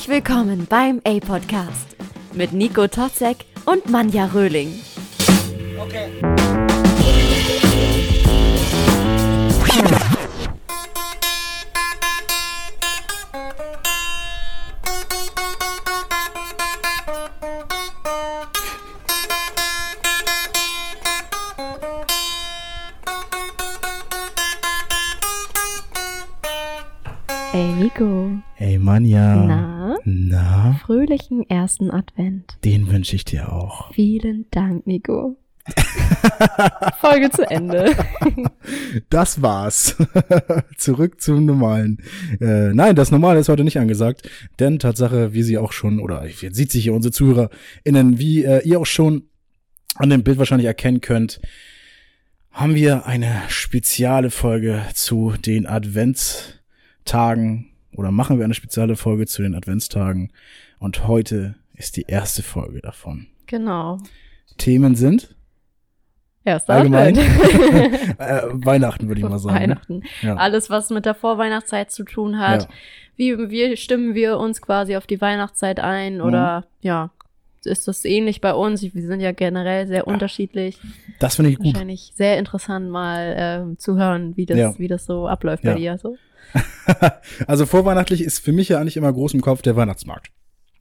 Herzlich willkommen beim A-Podcast mit Nico Totzek und Manja Röhling. Okay. Hey Nico. Hey Manja. Na? Na? Fröhlichen ersten Advent. Den wünsche ich dir auch. Vielen Dank, Nico. Folge zu Ende. das war's. Zurück zum Normalen. Äh, nein, das Normale ist heute nicht angesagt, denn Tatsache, wie sie auch schon, oder jetzt sieht sich hier unsere ZuhörerInnen, wie äh, ihr auch schon an dem Bild wahrscheinlich erkennen könnt, haben wir eine spezielle Folge zu den Advents Tagen oder machen wir eine spezielle Folge zu den Adventstagen. Und heute ist die erste Folge davon. Genau. Themen sind Erster allgemein äh, Weihnachten würde ich mal sagen. Weihnachten. Ja. Alles, was mit der Vorweihnachtszeit zu tun hat. Ja. Wie, wie stimmen wir uns quasi auf die Weihnachtszeit ein? Oder mhm. ja, ist das ähnlich bei uns? Wir sind ja generell sehr ja. unterschiedlich. Das finde ich gut. Wahrscheinlich sehr interessant mal äh, zu hören, wie das, wie das so abläuft bei dir. So. also vorweihnachtlich ist für mich ja eigentlich immer groß im Kopf der Weihnachtsmarkt.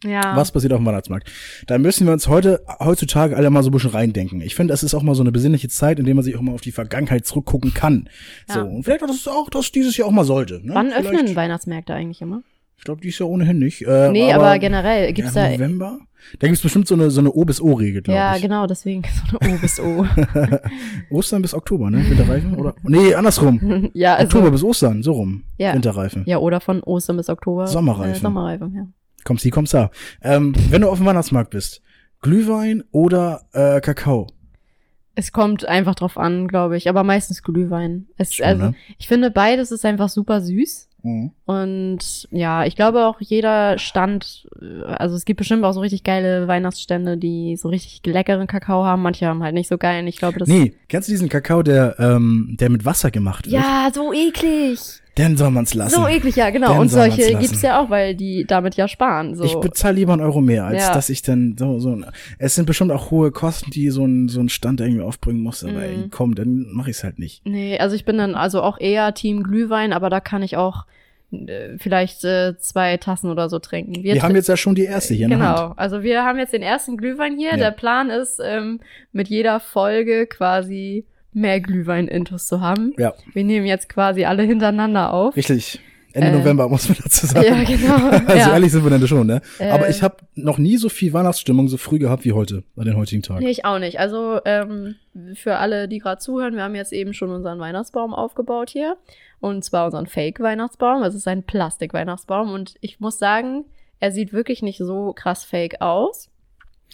Ja. Was passiert auf dem Weihnachtsmarkt? Da müssen wir uns heute, heutzutage alle mal so ein bisschen reindenken. Ich finde, das ist auch mal so eine besinnliche Zeit, in der man sich auch mal auf die Vergangenheit zurückgucken kann. Ja. So. Und vielleicht, dass es auch, dass dieses Jahr auch mal sollte. Ne? Wann vielleicht. öffnen Weihnachtsmärkte eigentlich immer? Ich glaube, dies Jahr ohnehin nicht. Äh, nee, aber, aber generell gibt's ja, da. November? Da gibt's bestimmt so eine, so eine O bis O-Regel, glaube ja, ich. Ja, genau, deswegen so eine O bis O. Ostern bis Oktober, ne? Winterreifen? Oder? Nee, andersrum. ja, also, Oktober bis Ostern, so rum. Ja. Winterreifen. Ja, oder von Ostern bis Oktober. Sommerreifen. Äh, Sommerreifen, ja. Kommst die, kommst da. Ähm, wenn du auf dem Weihnachtsmarkt bist, Glühwein oder äh, Kakao? Es kommt einfach drauf an, glaube ich, aber meistens Glühwein. Es, Schon, also, ne? ich finde beides ist einfach super süß. Mhm. Und ja, ich glaube auch jeder Stand, also es gibt bestimmt auch so richtig geile Weihnachtsstände, die so richtig leckeren Kakao haben. Manche haben halt nicht so geilen. Ich glaube, das. Nee, kennst du diesen Kakao, der, ähm, der mit Wasser gemacht wird? Ja, so eklig. Dann soll man's lassen. So eklig, ja, genau. Den Und solche lassen. gibt's ja auch, weil die damit ja sparen. So. Ich bezahle lieber einen Euro mehr, als Ja. dass ich dann so, so, es sind bestimmt auch hohe Kosten, die so ein, so ein Stand irgendwie aufbringen muss, aber ey, Mhm. komm, dann mache ich's halt nicht. Nee, also ich bin dann also auch eher Team Glühwein, aber da kann ich auch äh, vielleicht äh, zwei Tassen oder so trinken. Wir, haben jetzt ja schon die erste hier. Genau, also wir haben jetzt den ersten Glühwein hier. Ja. Der Plan ist, ähm, mit jeder Folge quasi mehr Glühwein-Intos zu haben. Ja, Wir nehmen jetzt quasi alle hintereinander auf. richtig. Ende Äh, November muss man dazu sagen. Ja, genau. Also ja. ehrlich sind wir dann schon, ne? Äh, Aber ich habe noch nie so viel Weihnachtsstimmung so früh gehabt wie heute, an den heutigen Tag. Nee, ich auch nicht. Also ähm, für alle, die gerade zuhören, wir haben jetzt eben schon unseren Weihnachtsbaum aufgebaut hier. Und zwar unseren Fake-Weihnachtsbaum. Es ist ein Plastik-Weihnachtsbaum. Und ich muss sagen, er sieht wirklich nicht so krass fake aus.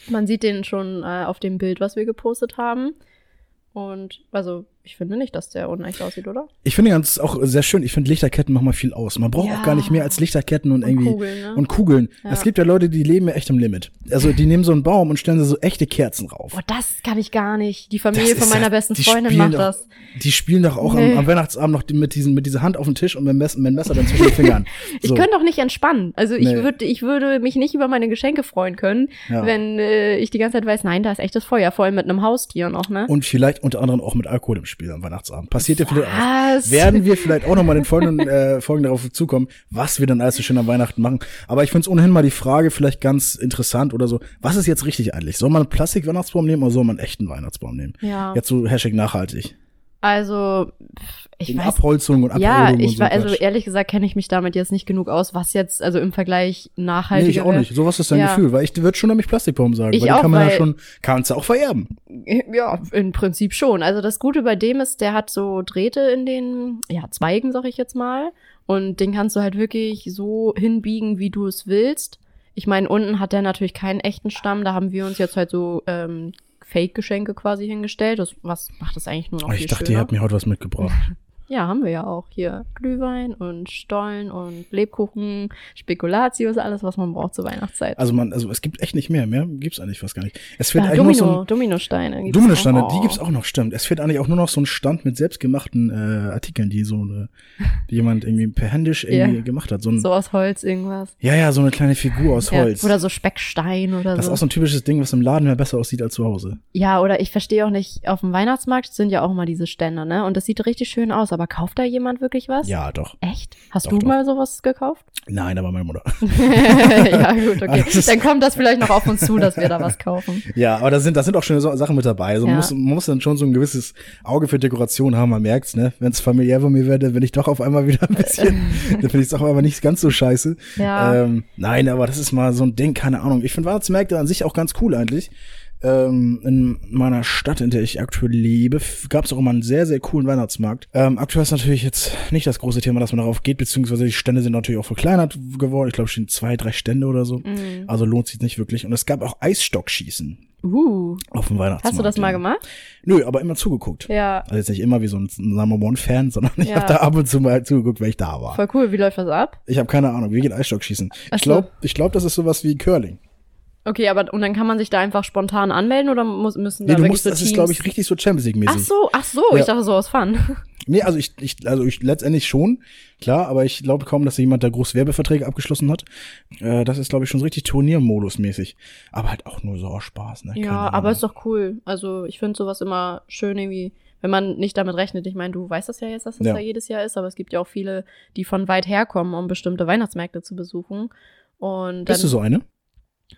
Man sieht den schon äh, auf dem Bild, was wir gepostet haben. Und also, ich finde nicht, dass der unecht aussieht, oder? Ich finde ganz auch sehr schön, ich finde Lichterketten machen mal viel aus. Man braucht Ja. auch gar nicht mehr als Lichterketten und, irgendwie Kugeln, ne? und Kugeln. Ja. Es gibt ja Leute, die leben ja echt im Limit. Also die nehmen so einen Baum und stellen so echte Kerzen rauf. Boah, das kann ich gar nicht. Die Familie von meiner ja- besten Freundin macht doch- das. Die spielen doch auch Nee. am, am Weihnachtsabend noch mit, diesen, mit dieser Hand auf den Tisch und mit dem Messer, mit dem Messer dann zwischen den Fingern. Ich So. könnte doch nicht entspannen. Also ich Nee. würde, ich würde mich nicht über meine Geschenke freuen können, wenn äh, ich die ganze Zeit weiß, nein, da ist echtes Feuer, vor allem mit einem Haustier noch, ne? Und vielleicht unter anderem auch mit Alkohol im Spiel am Weihnachtsabend. Passiert ja vielleicht auch. Werden wir vielleicht auch noch mal in den folgenden äh, Folgen darauf zukommen, was wir dann alles so schön an Weihnachten machen. Aber ich finde es ohnehin mal die Frage vielleicht ganz interessant oder so. Was ist jetzt richtig eigentlich? Soll man einen Plastik-Weihnachtsbaum nehmen oder soll man einen echten Weihnachtsbaum nehmen? Ja. Jetzt so Hashtag nachhaltig. Also ich In weiß. Abholzung und Ja, Abrodung ich und so war, also Quatsch. ehrlich gesagt kenne ich mich damit jetzt nicht genug aus, was jetzt also im Vergleich nachhaltiger Nee, ich auch nicht. So was ist dein Ja. Gefühl, weil ich würde schon nämlich Plastikbaum sagen, Ich weil auch, den kann man ja schon, kannst du auch vererben. Ja, im Prinzip schon. Also das Gute bei dem ist, der hat so Drähte in den ja, Zweigen, sag ich jetzt mal. Und den kannst du halt wirklich so hinbiegen, wie du es willst. Ich meine, unten hat der natürlich keinen echten Stamm. Da haben wir uns jetzt halt so ähm, Fake-Geschenke quasi hingestellt. Das, was macht das eigentlich nur noch Oh, ich dachte, schöner? ihr habt mir heute was mitgebracht. Ja, haben wir ja auch. Hier Glühwein und Stollen und Lebkuchen, Spekulatius, alles, was man braucht zur Weihnachtszeit. Also man, also es gibt echt nicht mehr. Mehr gibt's eigentlich fast gar nicht. Es fehlt ja, eigentlich Domino, noch so ein, Dominosteine. gibt's Dominosteine, auch. die gibt's auch noch, stimmt. Es fehlt eigentlich auch nur noch so ein Stand mit selbstgemachten äh, Artikeln, die so eine, die jemand irgendwie per händisch irgendwie Ja. gemacht hat. So ein, So aus Holz irgendwas. ja, ja, so eine kleine Figur aus Holz. Ja, oder so Speckstein oder das ist so. auch so ein typisches Ding, was im Laden mehr besser aussieht als zu Hause. Ja, oder ich verstehe auch nicht, auf dem Weihnachtsmarkt sind ja auch immer diese Stände, ne? Und das sieht richtig schön aus, aber kauft da jemand wirklich was? Ja, doch. Echt? Hast Doch, du doch. mal sowas gekauft? Nein, aber meine Mutter. ja, gut, okay. Ist- Dann kommt das vielleicht noch auf uns zu, dass wir da was kaufen. Ja, aber da sind, da sind auch schöne so Sachen mit dabei. Also man, Ja. muss, man muss dann schon so ein gewisses Auge für Dekoration haben, man merkt's, ne? Wenn es familiär von mir werde, bin ich doch auf einmal wieder ein bisschen, dann finde ich es auch einmal nicht ganz so scheiße. Ja. Ähm, nein, aber das ist mal so ein Ding, keine Ahnung. Ich finde Weihnachtsmärkte an sich auch ganz cool eigentlich. Ähm, in meiner Stadt, in der ich aktuell lebe, gab es auch immer einen sehr, sehr coolen Weihnachtsmarkt. Ähm, aktuell ist natürlich jetzt nicht das große Thema, dass man darauf geht, beziehungsweise die Stände sind natürlich auch verkleinert geworden. Ich glaube, es stehen zwei, drei Stände oder so. Mhm. Also lohnt sich nicht wirklich. Und es gab auch Eisstockschießen Uh, auf dem Weihnachtsmarkt. hast du das mal gemacht? Nö, aber immer zugeguckt. Ja, Also jetzt nicht immer wie so ein Number One-Fan, sondern ich Ja. habe da ab und zu mal zugeguckt, wenn ich da war. voll cool. Wie läuft das ab? Ich habe keine Ahnung, wie geht Eisstockschießen? Ach Ich so. glaube, ich glaub, das ist sowas wie Curling. Okay, aber und dann kann man sich da einfach spontan anmelden oder muss, müssen Nee, da du wirklich musst, so das Teams? ist, glaube ich, richtig so Champions League-mäßig. Ach so, ach so, Ja. ich dachte so aus Fun. Nee, also ich, ich, also ich letztendlich schon, klar, aber ich glaube kaum, dass jemand da groß Werbeverträge abgeschlossen hat. Äh, das ist, glaube ich, schon so richtig Turniermodus-mäßig. Aber halt auch nur so aus Spaß, ne? Keine Ja, Ahnung. aber ist doch cool. Also ich finde sowas immer schön irgendwie, wenn man nicht damit rechnet. Ich meine, du weißt das ja jetzt, dass das Ja. da jedes Jahr ist, aber es gibt ja auch viele, die von weit her kommen, um bestimmte Weihnachtsmärkte zu besuchen. Und dann, Bist du so eine?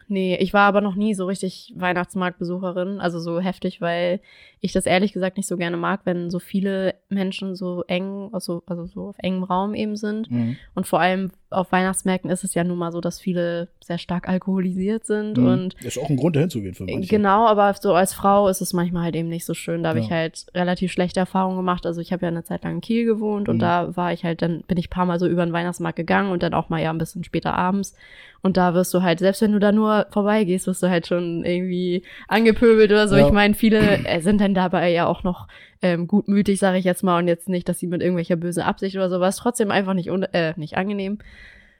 Nee, ich war aber noch nie so richtig Weihnachtsmarktbesucherin, also so heftig, weil ich das ehrlich gesagt nicht so gerne mag, wenn so viele Menschen so eng, also, also so auf engem Raum eben sind. Mhm. Und vor allem auf Weihnachtsmärkten ist es ja nun mal so, dass viele sehr stark alkoholisiert sind Mhm. und ist auch ein Grund, dahin zu gehen für manche. Genau, aber so als Frau ist es manchmal halt eben nicht so schön. Da habe Ja. ich halt relativ schlechte Erfahrungen gemacht. Also ich habe ja eine Zeit lang in Kiel gewohnt und Mhm. da war ich halt, dann bin ich ein paar Mal so über den Weihnachtsmarkt gegangen und dann auch mal ja ein bisschen später abends. Und da wirst du halt, selbst wenn du da nur vorbeigehst, wirst du halt schon irgendwie angepöbelt oder so. Ja. Ich meine, viele äh, sind dann dabei ja auch noch ähm, gutmütig, sage ich jetzt mal, und jetzt nicht, dass sie mit irgendwelcher bösen Absicht oder sowas, trotzdem einfach nicht, un äh, nicht angenehm.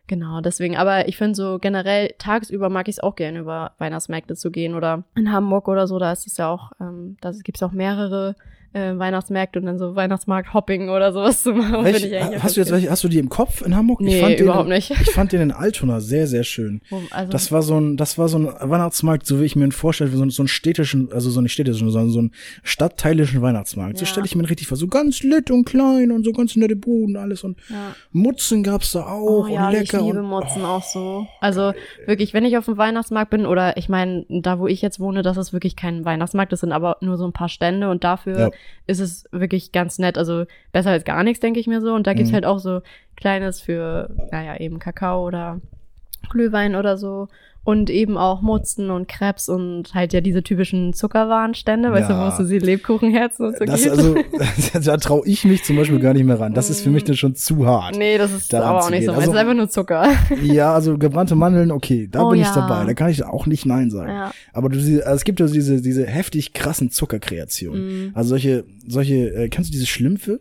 Genau, deswegen, aber ich finde so generell tagsüber mag ich es auch gerne über Weihnachtsmärkte zu gehen oder in Hamburg oder so, da ist es ja auch, ähm, da gibt es auch mehrere äh, Weihnachtsmärkte und dann so Weihnachtsmarkt-Hopping oder sowas zu machen. Welch, ich eigentlich hast du jetzt welche, hast du die im Kopf in Hamburg? Nee, den überhaupt in, nicht. Ich fand den in Altona sehr, sehr schön. Also, Das war so ein, das war so ein Weihnachtsmarkt, so wie ich mir ihn vorstelle, so, ein- so einen städtischen, also so nicht städtischen, sondern so einen stadtteilischen Weihnachtsmarkt. So Ja. stelle ich mir ihn richtig vor. So ganz lit und klein und so ganz nette Buden, alles und ja. Mutzen gab's da Oh, auch ja, und lecker. ich liebe und, Motzen auch so. Also wirklich, wenn ich auf dem Weihnachtsmarkt bin oder ich meine, da wo ich jetzt wohne, das ist wirklich kein Weihnachtsmarkt, das sind aber nur so ein paar Stände und dafür Ja. Ist es wirklich ganz nett. Also besser als gar nichts, denke ich mir so. Und da gibt's Mhm. halt auch so Kleines für, naja, eben Kakao oder Glühwein oder so. Und eben auch Mutzen und Krebs und halt ja diese typischen Zuckerwarenstände, weißt du, Ja. wo es so die Lebkuchenherzen und so Das gibt. also, da traue ich mich zum Beispiel gar nicht mehr ran. Das ist für mich dann schon zu hart. nee, das ist aber auch nicht so. Also- es ist einfach nur Zucker. Ja, also gebrannte Mandeln, okay, da Oh bin ich ja. dabei. Da kann ich auch nicht Nein sagen. Ja. Aber du, also es gibt ja diese, diese heftig krassen Zuckerkreationen. Mm. Also solche, solche, äh, kennst du diese Schlümpfe?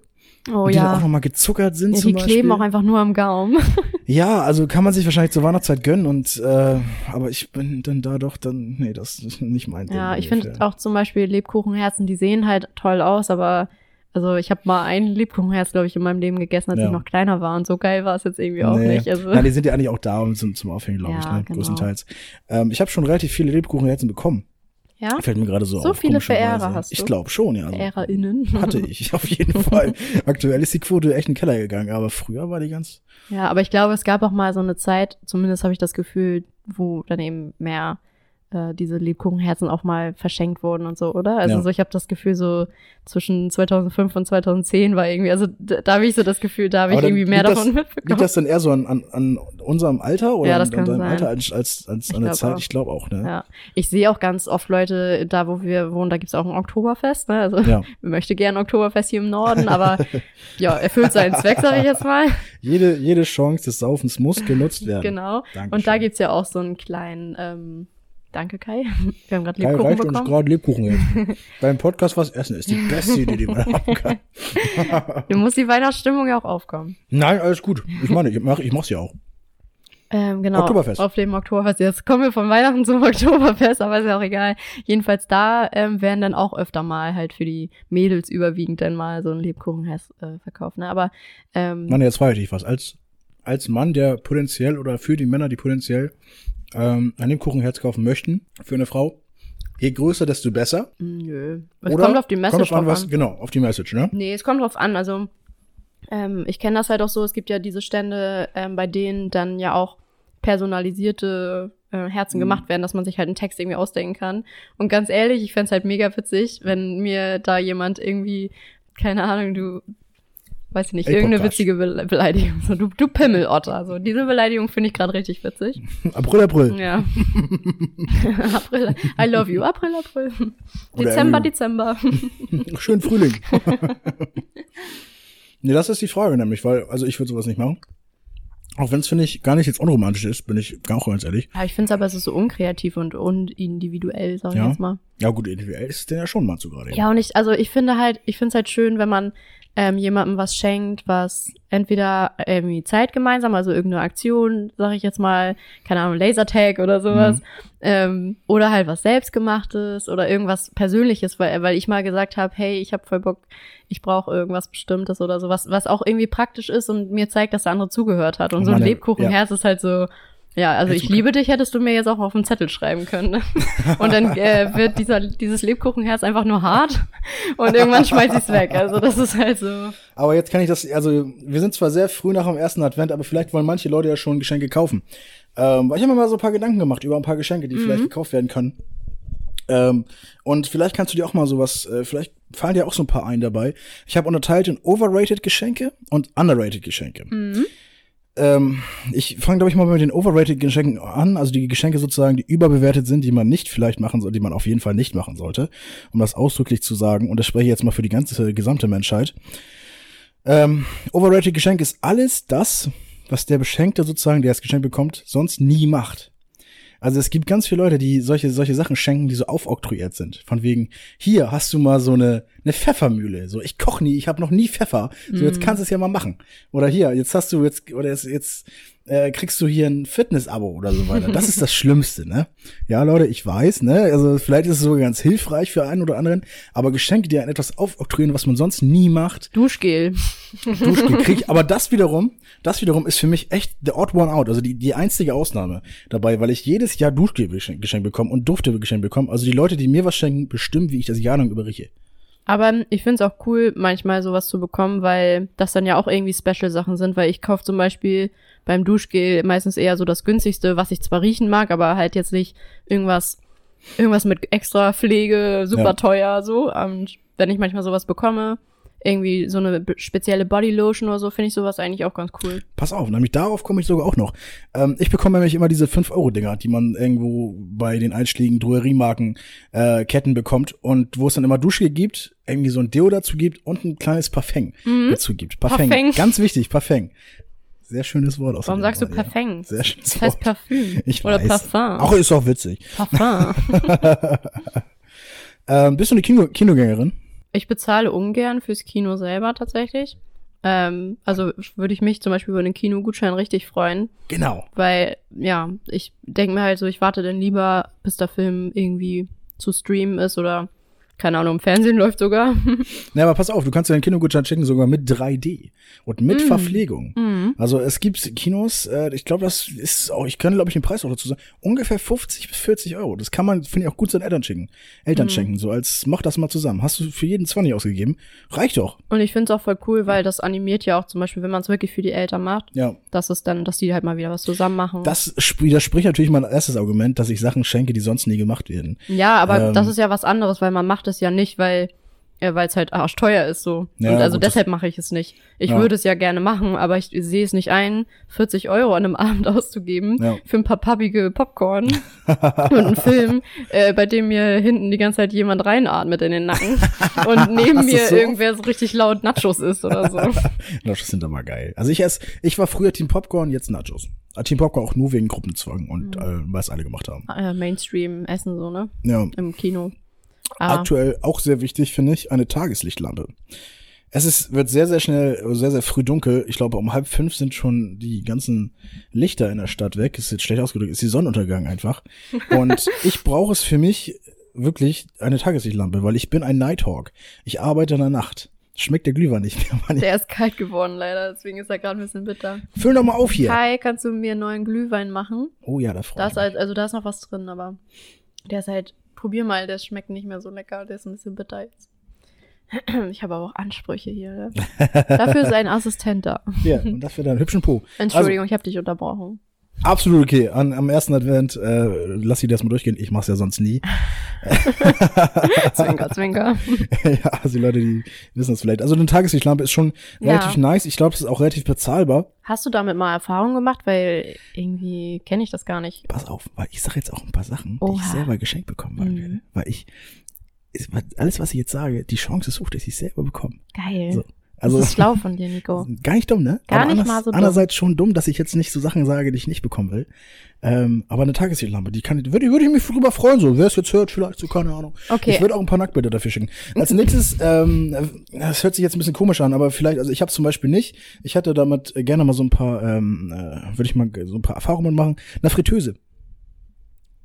Oh die dann ja. auch nochmal gezuckert sind Ja, zum die Beispiel. kleben auch einfach nur am Gaumen. Ja, also kann man sich wahrscheinlich zur Weihnachtszeit gönnen und äh, aber ich bin dann da doch dann, nee, das ist nicht mein Ding. Ja, ich finde auch zum Beispiel Lebkuchenherzen, die sehen halt toll aus, aber also ich habe mal ein Lebkuchenherz, glaube ich, in meinem Leben gegessen, als Ja. ich noch kleiner war und so geil war es jetzt irgendwie auch Nee. nicht. Also Nein, die sind ja eigentlich auch da um zum, zum Aufhängen, glaube ich, Ja, ne? genau. größtenteils. Ähm, ich habe schon relativ viele Lebkuchenherzen bekommen. Ja, Fällt mir gerade so So auf. viele komischerweise. Verehrer hast du? Ich glaube schon, ja. Also, VerehrerInnen. hatte ich, auf jeden Fall. Aktuell ist die Quote echt in den Keller gegangen, aber früher war die ganz. Ja, aber ich glaube, es gab auch mal so eine Zeit, zumindest habe ich das Gefühl, wo dann eben mehr äh, diese Lebkuchenherzen auch mal verschenkt wurden und so, oder? Also Ja. so, ich habe das Gefühl, so zwischen 2005 und 2010 war irgendwie, also da, da habe ich so das Gefühl, da habe ich irgendwie mehr liegt das- davon Liegt mitbekommen. das dann eher so an, an, an unserem Alter oder Ja, das an, kann an deinem sein. Alter als, als, als an der Zeit? auch. Ich glaube auch, ne? Ja, ich sehe auch ganz oft Leute, da wo wir wohnen, da gibt's auch ein Oktoberfest. Ne? Also Ja. möchte gerne Oktoberfest hier im Norden, aber ja, erfüllt seinen Zweck, sage ich jetzt mal. Jede, jede Chance des Saufens muss genutzt werden. Genau. Dankeschön. Und da gibt's ja auch so einen kleinen, ähm, Danke, Kai. Wir haben gerade Kai Lebkuchen reicht uns bekommen. gerade Lebkuchen jetzt. Beim Podcast was essen ist die beste Idee, die man haben kann. Du musst die Weihnachtsstimmung ja auch aufkommen. Nein, alles gut. Ich meine, ich mach, ich mach's ja auch. Ähm, genau. Oktoberfest. Auf dem Oktoberfest. Jetzt kommen wir von Weihnachten zum Oktoberfest, aber ist ja auch egal. Jedenfalls da ähm, werden dann auch öfter mal halt für die Mädels überwiegend dann mal so ein Lebkuchenherz äh, verkauft. Ne? Aber ähm, Mann, jetzt frage ich dich was. Als, als Mann, der potenziell oder für die Männer, die potenziell ähm, ein Lebkuchenherz kaufen möchten, für eine Frau, je größer, desto besser. nö. Es Oder kommt auf die Message kommt auf an, drauf was, an. Genau, auf die Message, ne? Nee, es kommt drauf an. Also, ähm, ich kenne das halt auch so, es gibt ja diese Stände, ähm, bei denen dann ja auch personalisierte äh, Herzen Mhm. gemacht werden, dass man sich halt einen Text irgendwie ausdenken kann. Und ganz ehrlich, ich fänd's halt mega witzig, wenn mir da jemand irgendwie, keine Ahnung, du, weiß ich nicht, Ey, irgendeine Podcast. witzige Be Beleidigung. So, du, du Pimmelotter. So, diese Beleidigung finde ich gerade richtig witzig. April, April. Ja. April. I love you. April, April. Oder Dezember, Dezember. Schön Frühling. nee, das ist die Frage nämlich, weil, also ich würde sowas nicht machen. Auch wenn es, finde ich, gar nicht jetzt unromantisch ist, bin ich auch ganz ehrlich. Ja, ich finde es aber, es ist so unkreativ und unindividuell, sag ich Ja. jetzt mal. Ja gut, individuell ist es denn ja schon mal zu gerade. Ja, und ich, also ich finde halt, ich finde es halt schön, wenn man ähm, jemandem was schenkt, was entweder irgendwie Zeit gemeinsam, also irgendeine Aktion, sag ich jetzt mal, keine Ahnung, Lasertag oder sowas, ähm, oder halt was selbstgemachtes oder irgendwas Persönliches, weil, weil ich mal gesagt habe, hey, ich habe voll Bock, ich brauche irgendwas Bestimmtes oder sowas, was auch irgendwie praktisch ist und mir zeigt, dass der andere zugehört hat. Und so ein Lebkuchenherz ist halt so, ja, also ich liebe dich, hättest du mir jetzt auch auf einen Zettel schreiben können. Ne? Und dann äh, wird dieser, dieses Lebkuchenherz einfach nur hart und irgendwann schmeiß ich's weg. Also das ist halt so. Aber jetzt kann ich das, also wir sind zwar sehr früh nach dem ersten Advent, aber vielleicht wollen manche Leute ja schon Geschenke kaufen. Ähm, ich habe mir mal so ein paar Gedanken gemacht über ein paar Geschenke, die vielleicht gekauft werden können. Ähm, und vielleicht kannst du dir auch mal sowas, äh, vielleicht fallen dir auch so ein paar ein dabei. Ich habe unterteilt in overrated Geschenke und underrated Geschenke. Ähm, ich fange, glaube ich, mal mit den overrated Geschenken an, also die Geschenke sozusagen, die überbewertet sind, die man nicht vielleicht machen soll, die man auf jeden Fall nicht machen sollte, um das ausdrücklich zu sagen. Und das spreche ich jetzt mal für die ganze gesamte Menschheit. Ähm, overrated Geschenk ist alles das, was der Beschenkte sozusagen, der das Geschenk bekommt, sonst nie macht. Also es gibt ganz viele Leute, die solche, solche Sachen schenken, die so aufoktroyiert sind. Von wegen, hier hast du mal so eine, eine Pfeffermühle. So, ich koch nie, ich habe noch nie Pfeffer. So, jetzt kannst du es ja mal machen. Oder hier, jetzt hast du jetzt, oder jetzt, jetzt äh, kriegst du hier ein Fitness-Abo oder so weiter. Das ist das Schlimmste, ne? Ja, Leute, ich weiß, ne? Also vielleicht ist es sogar ganz hilfreich für einen oder anderen, aber Geschenke, die einen etwas aufoktroyieren, was man sonst nie macht, Duschgel. Duschgel krieg ich. Aber das wiederum, das wiederum ist für mich echt the odd one out, also die, die einzige Ausnahme dabei, weil ich jedes Jahr Duschgel geschenkt, bekomme und Dufte geschenkt bekomme. Also die Leute, die mir was schenken, bestimmen, wie ich das Jahr lang überrieche. Aber ich find's auch cool, manchmal sowas zu bekommen, weil das dann ja auch irgendwie Special-Sachen sind, weil ich kaufe zum Beispiel beim Duschgel meistens eher so das günstigste, was ich zwar riechen mag, aber halt jetzt nicht irgendwas, irgendwas mit extra Pflege, super Ja. teuer, so. Und wenn ich manchmal sowas bekomme, irgendwie so eine spezielle Bodylotion oder so, finde ich sowas eigentlich auch ganz cool. Pass auf, nämlich darauf komme ich sogar auch noch. Ähm, ich bekomme nämlich immer diese 5-Euro-Dinger, die man irgendwo bei den einschlägigen Drogeriemarken äh, Ketten bekommt und wo es dann immer Duschgel gibt, irgendwie so ein Deo dazu gibt und ein kleines Parfum dazu gibt. Parfum. Parfum. Ganz wichtig, Parfum. Sehr schönes Wort aus Warum sagst du Parfum? Sehr schönes Das heißt Wort. Parfüm. Ich oder weiß. Parfum. Auch ist auch witzig. Parfum. Ähm, bist du eine Kino Kinogängerin? Ich bezahle ungern fürs Kino selber tatsächlich. Ähm, also würde ich mich zum Beispiel über einen Kinogutschein richtig freuen, Genau. weil ja, ich denke mir halt so, ich warte dann lieber, bis der Film irgendwie zu streamen ist oder keine Ahnung, im Fernsehen läuft sogar. Na, aber pass auf, du kannst dir einen Kinogutschein schicken, sogar mit 3D und mit Mm. Verpflegung. Mhm. Also es gibt Kinos, äh, ich glaube, das ist auch, ich kann glaube ich den Preis auch dazu sagen, ungefähr 50 bis 40 Euro. Das kann man, finde ich, auch gut seinen Eltern schicken. Eltern Mhm. schenken, so als, mach das mal zusammen. Hast du für jeden 20 ausgegeben? Reicht doch. Und ich finde es auch voll cool, weil das animiert ja auch zum Beispiel, wenn man es wirklich für die Eltern macht, Ja. dass es dann, dass die halt mal wieder was zusammen machen. Das sp- widerspricht natürlich mein erstes Argument, dass ich Sachen schenke, die sonst nie gemacht werden. Ja, aber Ähm, das ist ja was anderes, weil man macht es ja nicht, weil ja, weil es halt arschteuer ist so. Ja, und also gut, das- deshalb mache ich es nicht. Ich Ja. würde es ja gerne machen, aber ich sehe es nicht ein, 40 Euro an einem Abend auszugeben Ja. für ein paar pappige Popcorn und einen Film, äh, bei dem mir hinten die ganze Zeit jemand reinatmet in den Nacken und neben mir so? irgendwer so richtig laut Nachos isst oder so. Nachos sind immer geil. Also ich ess, ich war früher Team Popcorn, jetzt Nachos. Team Popcorn auch nur wegen Gruppenzwang und Mhm. äh, weil es alle gemacht haben. Äh, Mainstream-Essen so, ne? Ja. Im Kino. Ah, Aktuell auch sehr wichtig, finde ich, eine Tageslichtlampe. Es ist, wird sehr, sehr schnell, sehr, sehr früh dunkel. Ich glaube, um halb fünf sind schon die ganzen Lichter in der Stadt weg. Ist jetzt schlecht ausgedrückt, ist die Sonnenuntergang einfach. Und ich brauche es für mich wirklich eine Tageslichtlampe, weil ich bin ein Nighthawk. Ich arbeite in der Nacht. Schmeckt der Glühwein nicht mehr. Mann. der ist kalt geworden leider, deswegen ist er gerade ein bisschen bitter. Füll doch mal auf hier. Kai, kannst du mir einen neuen Glühwein machen? Oh ja, da freue ich ist mich. halt, also da ist noch was drin, aber der ist halt, probier mal, der schmeckt nicht mehr so lecker, der ist ein bisschen bitter jetzt. Ich habe aber auch Ansprüche hier. Ne? Dafür ist ein Assistent da. Ja, und das für deinen hübschen Po. Entschuldigung, ich habe dich unterbrochen. Absolut okay. An, am ersten Advent, äh, lass sie das mal durchgehen. Ich mach's ja sonst nie. Zwinker, zwinker. ja, also die Leute, die wissen das vielleicht. Also eine Tageslichtlampe ist schon Ja. relativ nice. Ich glaube, das ist auch relativ bezahlbar. Hast du damit mal Erfahrung gemacht? Weil irgendwie kenne ich das gar nicht. Pass auf, weil ich sage jetzt auch ein paar Sachen, die Oha. ich selber geschenkt bekommen habe. Mhm. Weil ich, alles, was ich jetzt sage, die Chance ist hoch, dass ich selber bekomme. Geil. So. Also, das ist schlau von dir, Nico. gar nicht dumm, ne? Gar aber nicht anders, mal so dumm. Andererseits schon dumm, dass ich jetzt nicht so Sachen sage, die ich nicht bekommen will. Ähm, aber eine Tageslichtlampe, die kann, würde, würde ich mich drüber freuen, so. Wer es jetzt hört, vielleicht so, keine Ahnung. Okay. Ich würde auch ein paar Nacktbilder dafür schicken. Als nächstes, ähm, das hört sich jetzt ein bisschen komisch an, aber vielleicht, also ich habe zum Beispiel nicht. Ich hätte damit gerne mal so ein paar, ähm, äh, würde ich mal so ein paar Erfahrungen machen. Eine Fritteuse.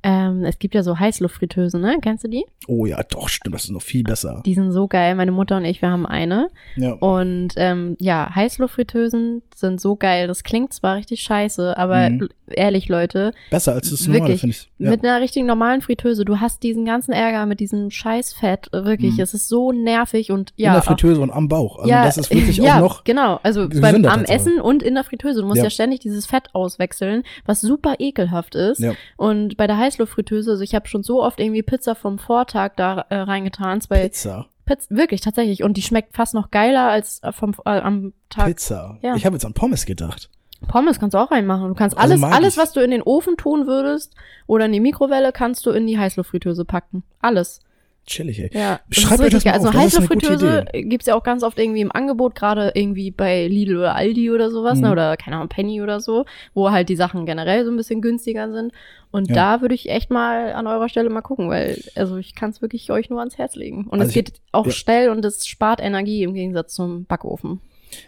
Ähm, es gibt ja so Heißluftfritteusen, ne? Kennst du die? Oh ja, doch, stimmt, das ist noch viel besser. Die sind so geil. Meine Mutter und ich, wir haben eine. Ja. Und ähm, ja, Heißluftfritteusen sind so geil. Das klingt zwar richtig scheiße, aber Mhm. ehrlich, Leute, Besser als das normale, finde ich. Ja. mit einer richtigen normalen Fritteuse, du hast diesen ganzen Ärger mit diesem Scheißfett. Wirklich, Mhm. es ist so nervig und in ja. der auch- Fritteuse und am Bauch. Also ja, das ist wirklich ja, auch noch genau. Also beim, am. Essen und in der Fritteuse. Du musst Ja. ständig dieses Fett auswechseln, was super ekelhaft ist. Ja. Und bei der Heißluftfritteuse, also ich habe schon so oft irgendwie Pizza vom Vortag da äh, reingetan. Bei Pizza. Pizza, wirklich, tatsächlich. Und die schmeckt fast noch geiler als äh, vom, äh, am Tag. Pizza. Ja. Ich habe jetzt an Pommes gedacht. Pommes kannst du auch reinmachen. Du kannst Also alles, mag alles, was du in den Ofen tun würdest oder in die Mikrowelle, kannst du in die Heißluftfritteuse packen. Alles. Chillig, ey. Ja, Schreibt euch das mal. Also auf, gute Heißluftfritteuse gibt's ja auch ganz oft irgendwie im Angebot, gerade irgendwie bei Lidl oder Aldi oder sowas, Mhm. ne? oder keine Ahnung, Penny oder so, wo halt die Sachen generell so ein bisschen günstiger sind. Und Ja. da würde ich echt mal an eurer Stelle mal gucken, weil also ich kann es wirklich euch nur ans Herz legen. Und Also es geht auch ja. schnell und es spart Energie im Gegensatz zum Backofen.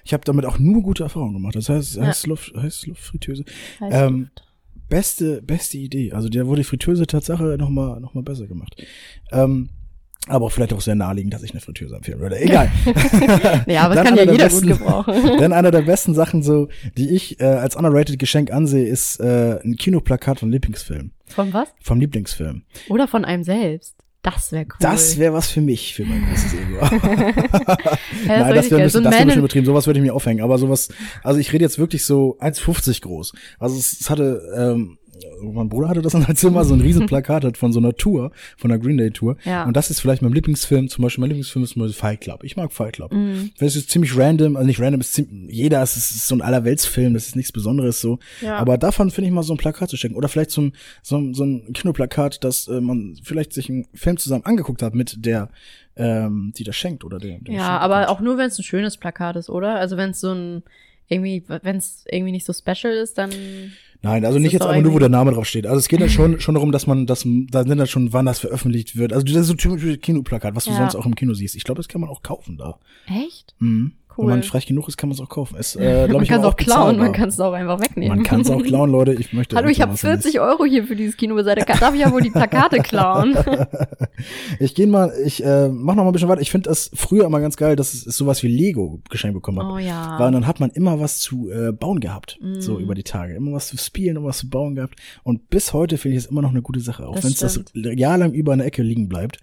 Ich habe damit auch nur gute Erfahrungen gemacht. Das heißt, Ja. Heißluft, Heißluftfritteuse. Heißluft. Ähm, Beste, beste Idee. Also der wurde die Fritteuse Tatsache noch mal, noch mal besser gemacht. Ähm, aber vielleicht auch sehr naheliegend, dass ich eine Fritteuse empfehlen würde. Egal. ja, aber das kann ja jeder besten- gut gebrauchen. Denn einer der besten Sachen, so, die ich äh, als underrated Geschenk ansehe, ist äh, ein Kinoplakat vom Lieblingsfilm. Von was? Vom Lieblingsfilm. Oder von einem selbst. Das wäre cool. Das wäre was für mich, für mein großes Ego. Ja, Nein, das wäre ein bisschen, So ein das wär ein bisschen übertrieben. Sowas würde ich mir aufhängen. Aber sowas, also ich rede jetzt wirklich so 1,50 groß. Also es, es hatte, ähm, mein Bruder hatte das in seinem Zimmer, so ein riesen Plakat hat von so einer Tour, von einer Green Day Tour. Ja. Und das ist vielleicht mein Lieblingsfilm. Zum Beispiel mein Lieblingsfilm ist mal Fight Club. Ich mag Fight Club. Mhm. Das ist ziemlich random, also nicht random, ist ziemlich, jeder, es ist, ist so ein Allerweltsfilm, das ist nichts Besonderes so. Ja. Aber davon finde ich mal so ein Plakat zu schenken. Oder vielleicht so ein, so ein, so ein Kinoplakat, dass äh, man vielleicht sich einen Film zusammen angeguckt hat mit der, ähm, die das schenkt oder der. der Ja, schenkt. aber auch nur, wenn es ein schönes Plakat ist, oder? Also wenn es so ein irgendwie, wenn es irgendwie nicht so special ist, dann Nein, also Das nicht jetzt einfach nur, wo der Name drauf steht. Also es geht ja schon, schon darum, dass man, dass, da sind dann schon, wann das veröffentlicht wird. Also das ist so typisches Kinoplakat, was du Ja. sonst auch im Kino siehst. Ich glaube, das kann man auch kaufen da. echt? Mhm. Cool. Wenn man frech genug ist, kann man es auch kaufen. Ist, äh, man kann es auch klauen, man kann es auch einfach wegnehmen. Man kann es auch klauen, Leute. Ich möchte. Hallo, ich habe möchte was 40 Euro hier für dieses Kino beiseite. Darf ich ja wohl die Plakate klauen? Ich gehe mal, ich äh, mach noch mal ein bisschen weiter. Ich finde das früher immer ganz geil, dass es sowas wie Lego geschenkt bekommen hat. oh ja. Weil dann hat man immer was zu äh, bauen gehabt, so Mm. über die Tage. Immer was zu spielen, immer was zu bauen gehabt. Und bis heute finde ich es immer noch eine gute Sache. Auch wenn es das jahrelang über eine Ecke liegen bleibt,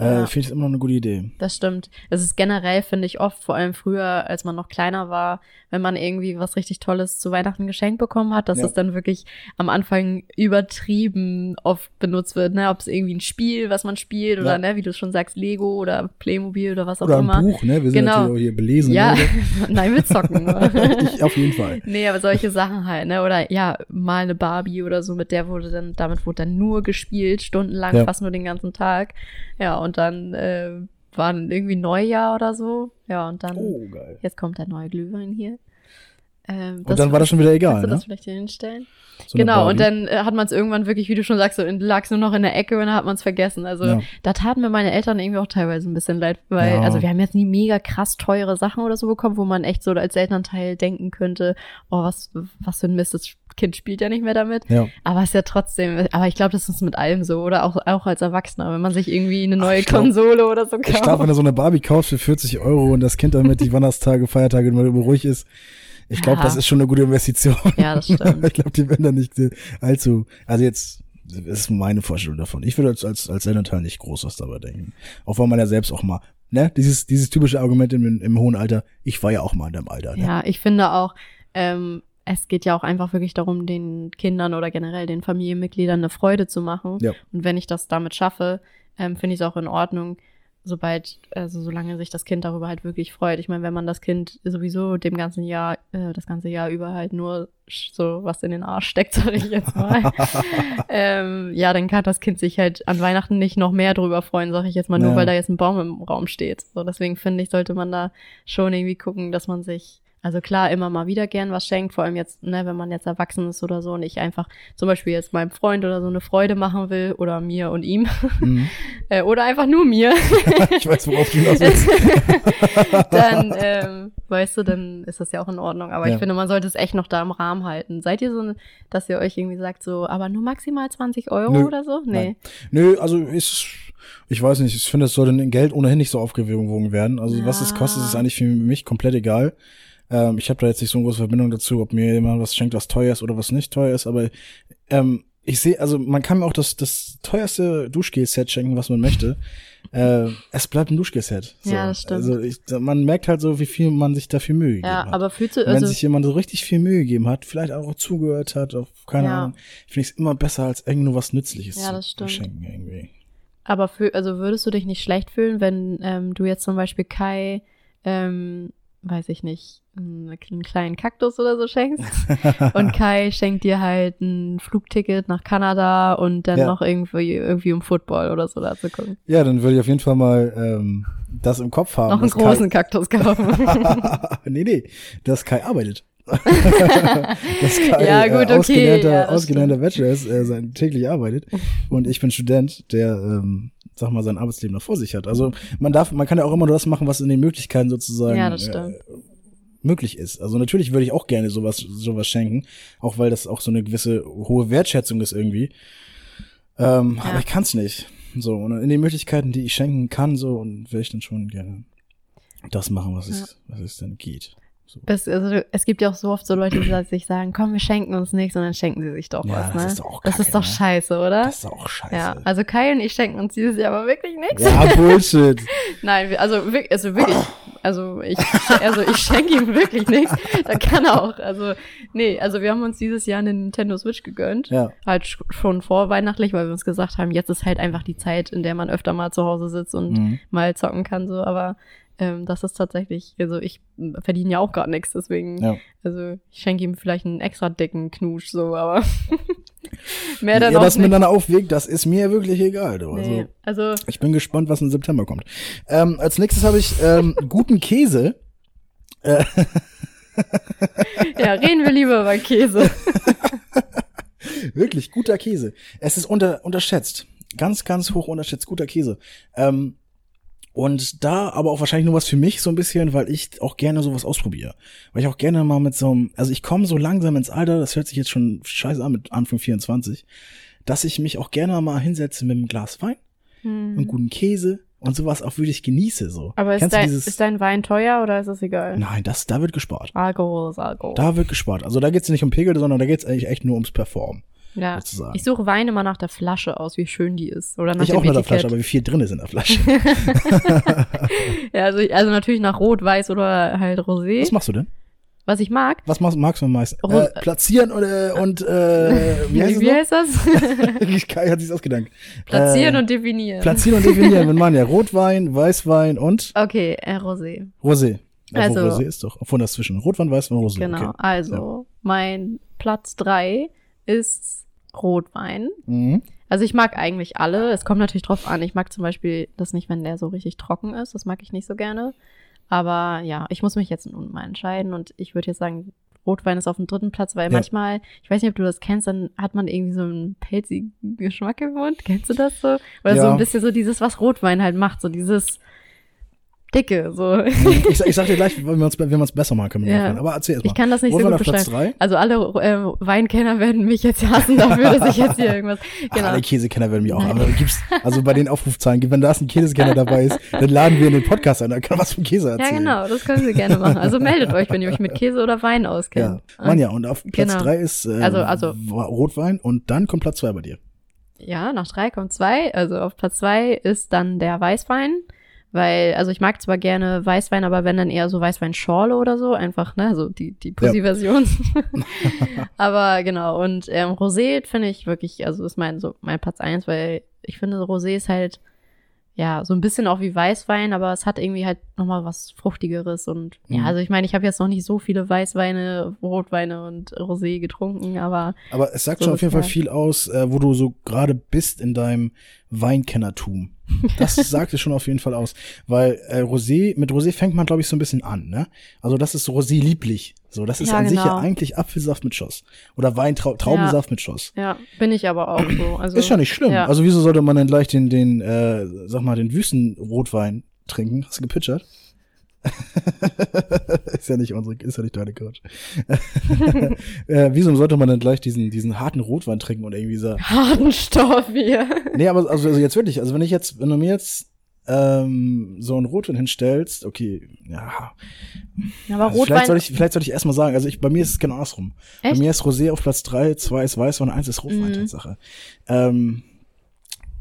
äh, Ja. finde ich immer noch eine gute Idee. Das stimmt. Es ist generell, finde ich, oft, vor allem früher, als man noch kleiner war, wenn man irgendwie was richtig Tolles zu Weihnachten geschenkt bekommen hat, dass Ja. es dann wirklich am Anfang übertrieben oft benutzt wird, ne? Ob es irgendwie ein Spiel, was man spielt, oder Ja. ne, wie du schon sagst, Lego oder Playmobil oder was auch Oder ein immer. Buch, ne? Wir sind Genau. natürlich auch hier belesen. Ja, Ne? nein, wir zocken ich auf jeden Fall. Nee, aber solche Sachen halt, ne? Oder ja, mal eine Barbie oder so, mit der wurde dann, damit wurde dann nur gespielt, stundenlang, fast nur den ganzen Tag. Ja, und dann äh, war irgendwie Neujahr oder so. Ja, und dann, Oh, geil. jetzt kommt der neue Glühwein hier. Ähm, Und dann war das schon wieder egal, Kannst du ne? das vielleicht hier hinstellen? So genau, und dann äh, hat man es irgendwann wirklich, wie du schon sagst, so lag es nur noch in der Ecke und dann hat man es vergessen. Also Ja. da taten mir meine Eltern irgendwie auch teilweise ein bisschen leid, weil, Ja. also wir haben jetzt nie mega krass teure Sachen oder so bekommen, wo man echt so als Elternteil denken könnte, oh, was, was für ein Mist, das Kind spielt ja nicht mehr damit. Ja. Aber es ist ja trotzdem, aber ich glaube, das ist mit allem so, oder auch, auch als Erwachsener, wenn man sich irgendwie eine neue ich glaub- Konsole oder so Ich glaube, wenn kauft. du so eine Barbie kaufst für 40 Euro und das Kind damit die Weihnachtstage, Feiertage mal ruhig ist, ich glaube, Ja. das ist schon eine gute Investition. Ja, das stimmt. ich glaube, die werden da nicht allzu, also jetzt, das ist meine Vorstellung davon. Ich würde als, als, als Elternteil nicht groß was dabei denken. Auch weil man ja selbst auch mal, ne, dieses, dieses typische Argument im, im hohen Alter, ich war ja auch mal in deinem Alter, ne? Ja, ich finde auch, ähm, es geht ja auch einfach wirklich darum, den Kindern oder generell den Familienmitgliedern eine Freude zu machen. Ja. Und wenn ich das damit schaffe, ähm, finde ich es auch in Ordnung, sobald, also solange sich das Kind darüber halt wirklich freut. Ich meine, wenn man das Kind sowieso dem ganzen Jahr, äh, das ganze Jahr über halt nur so was in den Arsch steckt, sag ich jetzt mal. ähm, ja, dann kann das Kind sich halt an Weihnachten nicht noch mehr drüber freuen, sag ich jetzt mal, nur Ja. weil da jetzt ein Baum im Raum steht. So, deswegen finde ich, sollte man da schon irgendwie gucken, dass man sich, also klar, immer mal wieder gern was schenkt, vor allem jetzt, ne, wenn man jetzt erwachsen ist oder so und ich einfach zum Beispiel jetzt meinem Freund oder so eine Freude machen will oder mir und ihm Mhm. äh, oder einfach nur mir, ich weiß, worauf du hinaus willst. dann, ähm, weißt du, dann ist das ja auch in Ordnung. Aber Ja. ich finde, man sollte es echt noch da im Rahmen halten. Seid ihr so, dass ihr euch irgendwie sagt, so, aber nur maximal 20 Euro Nö. oder so? Nee. Nein. Nö, also ist, ich weiß nicht, ich finde, es sollte in Geld ohnehin nicht so aufgewogen werden. Also was es Ja. kostet, ist eigentlich für mich komplett egal. Ähm, ich habe da jetzt nicht so eine große Verbindung dazu, ob mir jemand was schenkt, was teuer ist oder was nicht teuer ist, aber ähm, ich sehe, also man kann mir auch das, das teuerste Duschgel-Set schenken, was man möchte. äh, es bleibt ein Duschgel-Set. So. Ja, das stimmt. Also ich, man merkt halt so, wie viel man sich dafür Mühe gegeben Ja, hat. aber fühlst du, Und wenn also, sich jemand so richtig viel Mühe gegeben hat, vielleicht auch zugehört hat, auf keine Ja. Ahnung, finde ich es immer besser, als irgend nur was Nützliches Ja, das zu schenken irgendwie. aber für, also würdest du dich nicht schlecht fühlen, wenn ähm, du jetzt zum Beispiel Kai, ähm, weiß ich nicht, einen, einen kleinen Kaktus oder so schenkst und Kai schenkt dir halt ein Flugticket nach Kanada und dann Ja. noch irgendwie, irgendwie um Football oder so da zu gucken. Ja, dann würde ich auf jeden Fall mal ähm, das im Kopf haben. Noch einen großen Kaktus kaufen. Kai, nee, nee, dass Kai arbeitet. dass Kai Ja, gut, äh, okay, ausgelernter, ja, ausgelernter Bachelor ist, äh, sein, täglich arbeitet. Und ich bin Student, der, ähm, sag mal, sein Arbeitsleben noch vor sich hat. Also man darf, man kann ja auch immer nur das machen, was in den Möglichkeiten sozusagen Ja. Äh, möglich ist. Also natürlich würde ich auch gerne sowas, sowas schenken, auch weil das auch so eine gewisse hohe Wertschätzung ist irgendwie. Ähm, Ja. Aber ich kann's nicht. So, und in den Möglichkeiten, die ich schenken kann, so, und will ich dann schon gerne das machen, was es, was es denn geht. So. Das, also, es gibt ja auch so oft so Leute, die sich sagen, komm, wir schenken uns nichts und dann schenken sie sich doch Ja, was, das ne? ist doch auch das Kacke, ist doch ne? scheiße, oder? Das ist auch scheiße. ja, also Kai und ich schenken uns dieses Jahr aber wirklich nichts. Ja, Bullshit. Nein, also, also wirklich, also ich, also ich schenke ihm wirklich nichts. Da kann er auch, also, nee, also wir haben uns dieses Jahr eine Nintendo Switch gegönnt. Ja. Halt sch- schon vorweihnachtlich, weil wir uns gesagt haben, jetzt ist halt einfach die Zeit, in der man öfter mal zu Hause sitzt und Mhm. mal zocken kann, so, aber ähm, das ist tatsächlich, also ich verdiene ja auch gerade nichts, deswegen, Ja. also ich schenke ihm vielleicht einen extra dicken Knusch, so, aber mehr dann auch das nicht. miteinander aufwegt, das ist mir wirklich egal. Du. Nee, Also, also, ich bin gespannt, was im September kommt. Ähm, als nächstes habe ich ähm, guten Käse. Äh, ja, reden wir lieber über Käse. Wirklich guter Käse. Es ist unter, unterschätzt. Ganz, ganz hoch unterschätzt. Guter Käse. Ähm, und da aber auch wahrscheinlich nur was für mich so ein bisschen, weil ich auch gerne sowas ausprobiere. Weil ich auch gerne mal mit so einem, also ich komme so langsam ins Alter, das hört sich jetzt schon scheiße an mit Anfang 24, dass ich mich auch gerne mal hinsetze mit einem Glas Wein, einem guten Käse und sowas auch wirklich genieße. So. Hm. Aber ist dein, ist dein Wein teuer oder ist es egal? Nein, das, da wird gespart. Alkohol ist Alkohol. Da wird gespart. Also da geht's nicht um Pegel, sondern da geht's eigentlich echt nur ums Performen. Ja. sozusagen. Ich suche Wein immer nach der Flasche aus, wie schön die ist. Oder nach Ich auch mit der. Flasche, aber wie viel drin ist in der Flasche? ja, also, also natürlich nach Rot, Weiß oder halt Rosé. Was machst du denn? Was ich mag. Was magst, magst du am meisten? Ro- Äh, platzieren und, äh, und äh, wie heißt wie heißt das? Kai hat sich ausgedacht. Platzieren äh, und definieren. Platzieren und definieren, wenn man ja Rotwein, Weißwein und okay, äh, Rosé. Rosé. Also- Rosé ist doch, obwohl das zwischen Rotwein, Weißwein und Rosé. Genau. Okay. Also, mein Platz drei ist Rotwein. Mhm. Also ich mag eigentlich alle. Es kommt natürlich drauf an. Ich mag zum Beispiel das nicht, wenn der so richtig trocken ist. Das mag ich nicht so gerne. Aber ja, ich muss mich jetzt nun mal entscheiden und ich würde jetzt sagen, Rotwein ist auf dem dritten Platz, weil Ja. manchmal, ich weiß nicht, ob du das kennst, dann hat man irgendwie so einen pelzigen Geschmack im Mund. Kennst du das so? Oder so Ja. ein bisschen so dieses, was Rotwein halt macht, so dieses Dicke, so. Ich, sag- ich sag dir gleich, wenn wir uns, wenn wir uns besser machen können. Ja. Aber erzähl erst mal. Ich kann das nicht so Rotwein gut Platz beschreiben. Also alle äh, Weinkenner werden mich jetzt hassen dafür, dass ich jetzt hier irgendwas. Ach, Genau. alle Käsekenner werden mich auch. Aber gibt's, also bei den Aufrufzahlen, wenn da ein Käsekenner dabei ist, dann laden wir in den Podcast ein, dann kann was vom Käse Ja, erzählen. genau, das können Sie gerne machen. Also meldet euch, wenn ihr euch mit Käse oder Wein Ja, auskennt. Manja, und auf Platz Genau. drei ist äh, Also- also- Rotwein und dann kommt Platz zwei bei dir. Ja, nach drei kommt zwei. Also auf Platz zwei ist dann der Weißwein. Weil, also ich mag zwar gerne Weißwein, aber wenn dann eher so Weißweinschorle oder so, einfach, ne, so die, die Pussy-Version. aber genau, und ähm, Rosé finde ich wirklich, also ist mein, so mein Platz eins, weil ich finde, Rosé ist halt, ja, so ein bisschen auch wie Weißwein, aber es hat irgendwie halt nochmal was Fruchtigeres und Mhm. ja, also ich meine, ich habe jetzt noch nicht so viele Weißweine, Rotweine und Rosé getrunken, aber Aber es sagt So schon auf jeden Fall viel aus, äh, wo du so gerade bist in deinem Weinkennertum. Das sagt es schon auf jeden Fall aus. Weil äh, Rosé, mit Rosé fängt man, glaube ich, so ein bisschen an, ne? Also das ist so Rosé lieblich. So, das ist Ja, an sich ja genau. eigentlich Apfelsaft mit Schoss. Oder Weintrau Traubensaft mit Schoss. ja, bin ich aber auch so. Also, ist ja nicht schlimm. ja. Also wieso sollte man denn gleich den, den, äh, sag mal, den Wüstenrotwein trinken? Hast du gepitchert? ist ja nicht unsere, ist ja nicht deine Couch. äh, wieso sollte man denn gleich diesen, diesen harten Rotwein trinken und irgendwie so, harten Stoff hier. Nee, aber also, also jetzt wirklich, also wenn ich jetzt, wenn du mir jetzt ähm, so einen Rotwein hinstellst, okay, ja. Aber Also Rotwein. vielleicht soll ich, vielleicht soll ich erstmal sagen, also ich, bei mir ist es genau andersrum. Bei Echt? mir ist Rosé auf Platz drei, zwei ist Weißwein, eins ist Rotwein, Mhm. Tatsache. Ähm,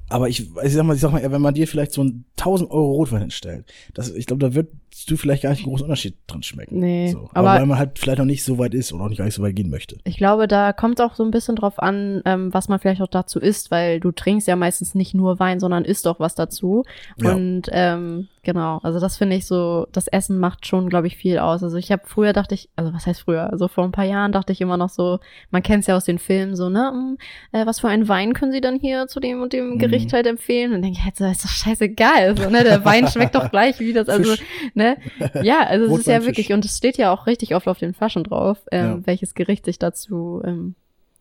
aber ich, ich sag mal, ich sag mal, wenn man dir vielleicht so einen 1000 Euro Rotwein hinstellt, das, ich glaube, da wird du vielleicht gar nicht einen großen Unterschied dran schmecken. Nee, so. aber, aber- weil man halt vielleicht noch nicht so weit ist oder auch nicht gar nicht so weit gehen möchte. Ich glaube, da kommt auch so ein bisschen drauf an, ähm, was man vielleicht auch dazu isst, weil du trinkst ja meistens nicht nur Wein, sondern isst auch was dazu. Ja. Und ähm, genau, also das finde ich so, das Essen macht schon, glaube ich, viel aus. Also ich habe früher dachte ich, also was heißt früher? Also vor ein paar Jahren dachte ich immer noch so, man kennt es ja aus den Filmen so, ne, hm, äh, was für einen Wein können Sie dann hier zu dem und dem Mhm. Gericht halt empfehlen? Und dann denke ich, so, ist doch scheißegal, so, ne, der Wein schmeckt doch gleich wie das, also, Fisch. ne, ja, also es ist ja wirklich, und es steht ja auch richtig oft auf den Flaschen drauf, ähm, Ja. welches Gericht sich dazu ähm,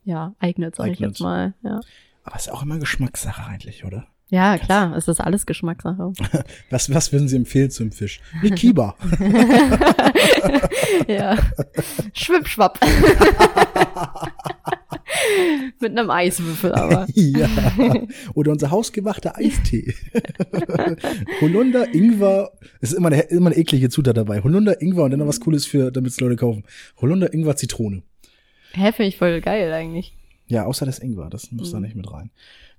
ja, eignet, sag ich jetzt mal. Ja. Aber ist auch immer Geschmackssache eigentlich, oder? Ja, klar, es ist alles Geschmackssache. Was, was würden Sie empfehlen zum Fisch? Eine Kiba. ja. Schwippschwapp. Mit einem Eiswürfel aber. ja. Oder unser hausgemachter Eistee. Holunder, Ingwer, es ist immer eine, immer eine eklige Zutat dabei. Holunder, Ingwer und dann noch was Cooles für, damit es Leute kaufen. Holunder, Ingwer, Zitrone. Hä, finde ich voll geil eigentlich. Ja, außer das Ingwer, das muss da nicht mit rein.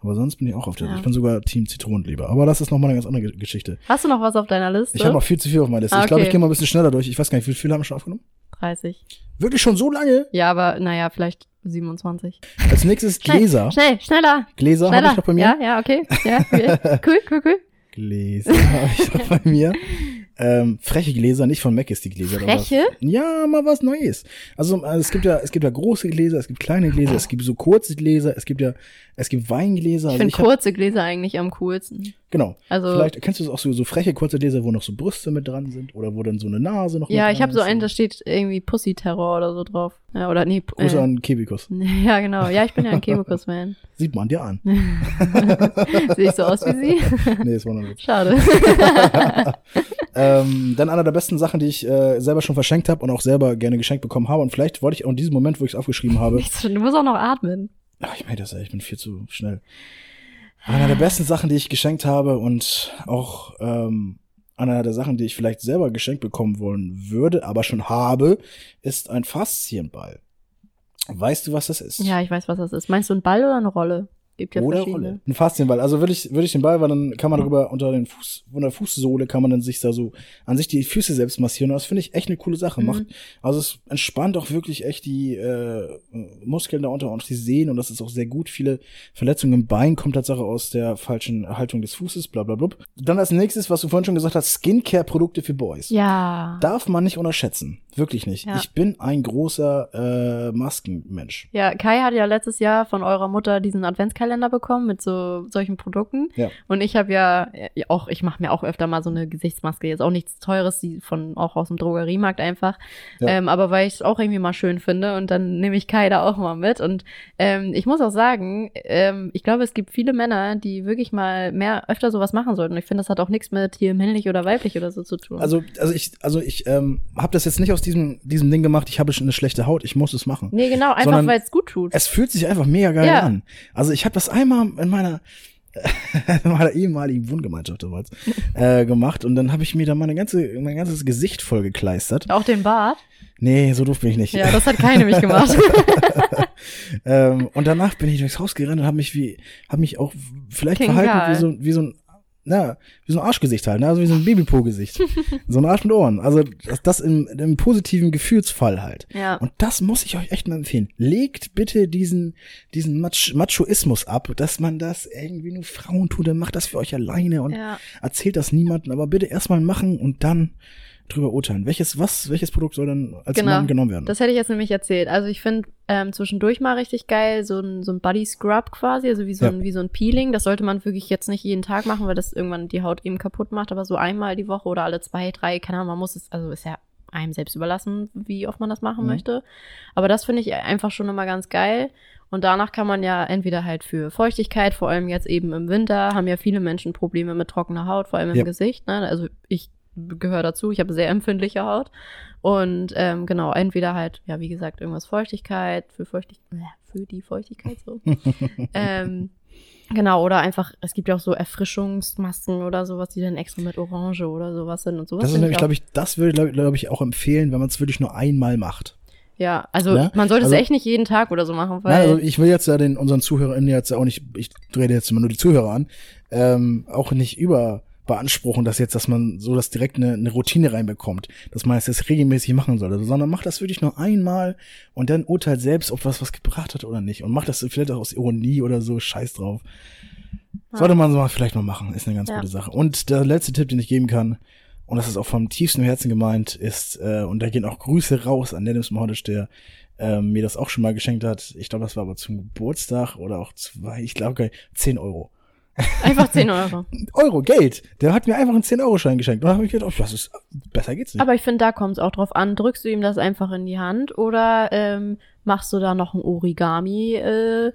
Aber sonst bin ich auch auf der. Ja. ich bin sogar Team Zitronenleber. Aber das ist nochmal eine ganz andere Ge- Geschichte. Hast du noch was auf deiner Liste? Ich habe noch viel zu viel auf meiner Liste. Ah, Ich glaube, ich okay. gehe mal ein bisschen schneller durch. Ich weiß gar nicht, wie viel haben wir schon aufgenommen? 30. Wirklich schon so lange? Ja, aber naja, vielleicht 27. Als nächstes Schnell, Gläser. Schnell, schneller. Gläser habe schneller. ich noch bei mir. Ja, ja, okay. Ja, okay. cool, cool, cool. Gläser habe ich noch bei mir. Ähm, freche Gläser, nicht von Mac ist die Gläser. Freche? Ja, mal was Neues. Also, also es gibt ja, es gibt ja große Gläser, es gibt kleine Gläser, es gibt so kurze Gläser, es gibt ja, es gibt Weingläser. Ich Also finde hab- kurze Gläser eigentlich am coolsten. Genau. Also- Vielleicht kennst du es auch so, so freche kurze Gläser, wo noch so Brüste mit dran sind oder wo dann so eine Nase noch Ja, ich habe so einen, da steht irgendwie Pussy-Terror oder so drauf. Ja, oder nee. Grüße Äh, an Kebikus. ja, genau. Ja, ich bin ja ein Kebekus-Man. Sieht man dir an. Sehe ich so aus wie sie? nee, das war noch nicht. Schade. Ähm, dann einer der besten Sachen, die ich äh, selber schon verschenkt habe und auch selber gerne geschenkt bekommen habe. Und vielleicht wollte ich auch in diesem Moment, wo ich es aufgeschrieben habe, du musst auch noch atmen. Ach, ich meine das ja, ich bin viel zu schnell. Einer der besten Sachen, die ich geschenkt habe und auch ähm, einer der Sachen, die ich vielleicht selber geschenkt bekommen wollen würde, aber schon habe, ist ein Faszienball. Weißt du, was das ist? Ja, ich weiß, was das ist. Meinst du ein Ball oder eine Rolle? Gibt ja Oder. Rolle. Ein Faszienball. Also würde ich, würde ich den Ball, weil dann kann man darüber unter den Fuß, unter der Fußsohle kann man dann sich da so an sich die Füße selbst massieren. Und das finde ich echt eine coole Sache. Mhm. Macht, also es entspannt auch wirklich echt die äh, Muskeln darunter und die Sehnen und das ist auch sehr gut. Viele Verletzungen im Bein kommt Tatsache aus der falschen Haltung des Fußes, bla bla bla. Dann als nächstes, was du vorhin schon gesagt hast, Skincare-Produkte für Boys. Ja. Darf man nicht unterschätzen. Wirklich nicht. Ja. Ich bin ein großer äh, Maskenmensch. Ja, Kai hat ja letztes Jahr von eurer Mutter diesen Adventskalender Adventskalender bekommen mit so solchen Produkten. Ja. Und ich habe ja auch, ich mache mir auch öfter mal so eine Gesichtsmaske, jetzt auch nichts Teures, die von auch aus dem Drogeriemarkt einfach. Ja. Ähm, aber weil ich es auch irgendwie mal schön finde und dann nehme ich Kai da auch mal mit. Und ähm, ich muss auch sagen, ähm, ich glaube, es gibt viele Männer, die wirklich mal mehr öfter sowas machen sollten. Und ich finde, das hat auch nichts mit hier männlich oder weiblich oder so zu tun. Also, also ich, also ich ähm, habe das jetzt nicht aus diesem, diesem Ding gemacht, ich habe schon eine schlechte Haut, ich muss es machen. nee, genau, einfach weil es gut tut. Es fühlt sich einfach mega geil Ja. an. Also ich habe das einmal in meiner in meiner ehemaligen Wohngemeinschaft damals äh, gemacht und dann habe ich mir da meine ganze mein ganzes Gesicht voll gekleistert. auch den Bart. Nee, so doof bin ich nicht. Ja, das hat Kai nämlich gemacht. ähm, und danach bin ich durchs Haus gerannt und habe mich wie habe mich auch vielleicht King verhalten Karl. wie so wie so ein na, wie so ein Arschgesicht halt, ne? also wie so ein Babypo-Gesicht. so ein Arsch mit Ohren. Also das, das im, im positiven Gefühlsfall halt. ja. Und das muss ich euch echt mal empfehlen. Legt bitte diesen, diesen Mach Machoismus ab, dass man das irgendwie nur Frauen tut, dann macht das für euch alleine und Ja. erzählt das niemandem, aber bitte erstmal machen und dann drüber urteilen. Welches, was, welches Produkt soll dann als Genau. Mann genommen werden? Das hätte ich jetzt nämlich erzählt. Also ich finde ähm, zwischendurch mal richtig geil, so ein, so ein Body Scrub quasi, also wie so, Ja. ein, wie so ein Peeling. Das sollte man wirklich jetzt nicht jeden Tag machen, weil das irgendwann die Haut eben kaputt macht, aber so einmal die Woche oder alle zwei, drei, keine Ahnung, man muss es, also ist ja einem selbst überlassen, wie oft man das machen Mhm. möchte. Aber das finde ich einfach schon immer ganz geil. Und danach kann man ja entweder halt für Feuchtigkeit, vor allem jetzt eben im Winter, haben ja viele Menschen Probleme mit trockener Haut, vor allem im Ja. Gesicht. Ne? Also ich gehöre dazu, ich habe sehr empfindliche Haut. Und ähm, genau, entweder halt, ja, wie gesagt, irgendwas Feuchtigkeit, für Feuchtigkeit, für die Feuchtigkeit so. ähm, genau, oder einfach, es gibt ja auch so Erfrischungsmasken oder sowas, die dann extra mit Orange oder sowas sind und sowas. das ist nämlich, glaube ich, das würde, glaube glaub ich, auch empfehlen, wenn man es wirklich nur einmal macht. Ja, also Ne? man sollte Also- es echt nicht jeden Tag oder so machen, weil. Nein, also ich will jetzt ja den unseren ZuhörerInnen jetzt auch nicht, ich rede jetzt immer nur die Zuhörer an, ähm, auch nicht über beanspruchen, dass jetzt, dass man so das direkt eine, eine Routine reinbekommt, dass man es jetzt regelmäßig machen sollte, sondern macht das wirklich nur einmal und dann urteilt selbst, ob was was gebracht hat oder nicht und macht das vielleicht auch aus Ironie oder so, scheiß drauf. Sollte man so mal vielleicht mal machen, ist eine ganz Ja. gute Sache. Und der letzte Tipp, den ich geben kann, und das ist auch vom tiefsten Herzen gemeint, ist, äh, und da gehen auch Grüße raus an Dennis Mordisch, der ähm, mir das auch schon mal geschenkt hat. Ich glaube, das war aber zum Geburtstag oder auch zwei, ich glaube, okay, 10 Euro. Einfach 10 Euro. Euro, Geld. Der hat mir einfach einen 10-Euro-Schein geschenkt. Und da habe ich gedacht, oh, das ist, besser geht's nicht. Aber ich finde, da kommt es auch drauf an. Drückst du ihm das einfach in die Hand oder ähm, machst du da noch ein Origami, äh,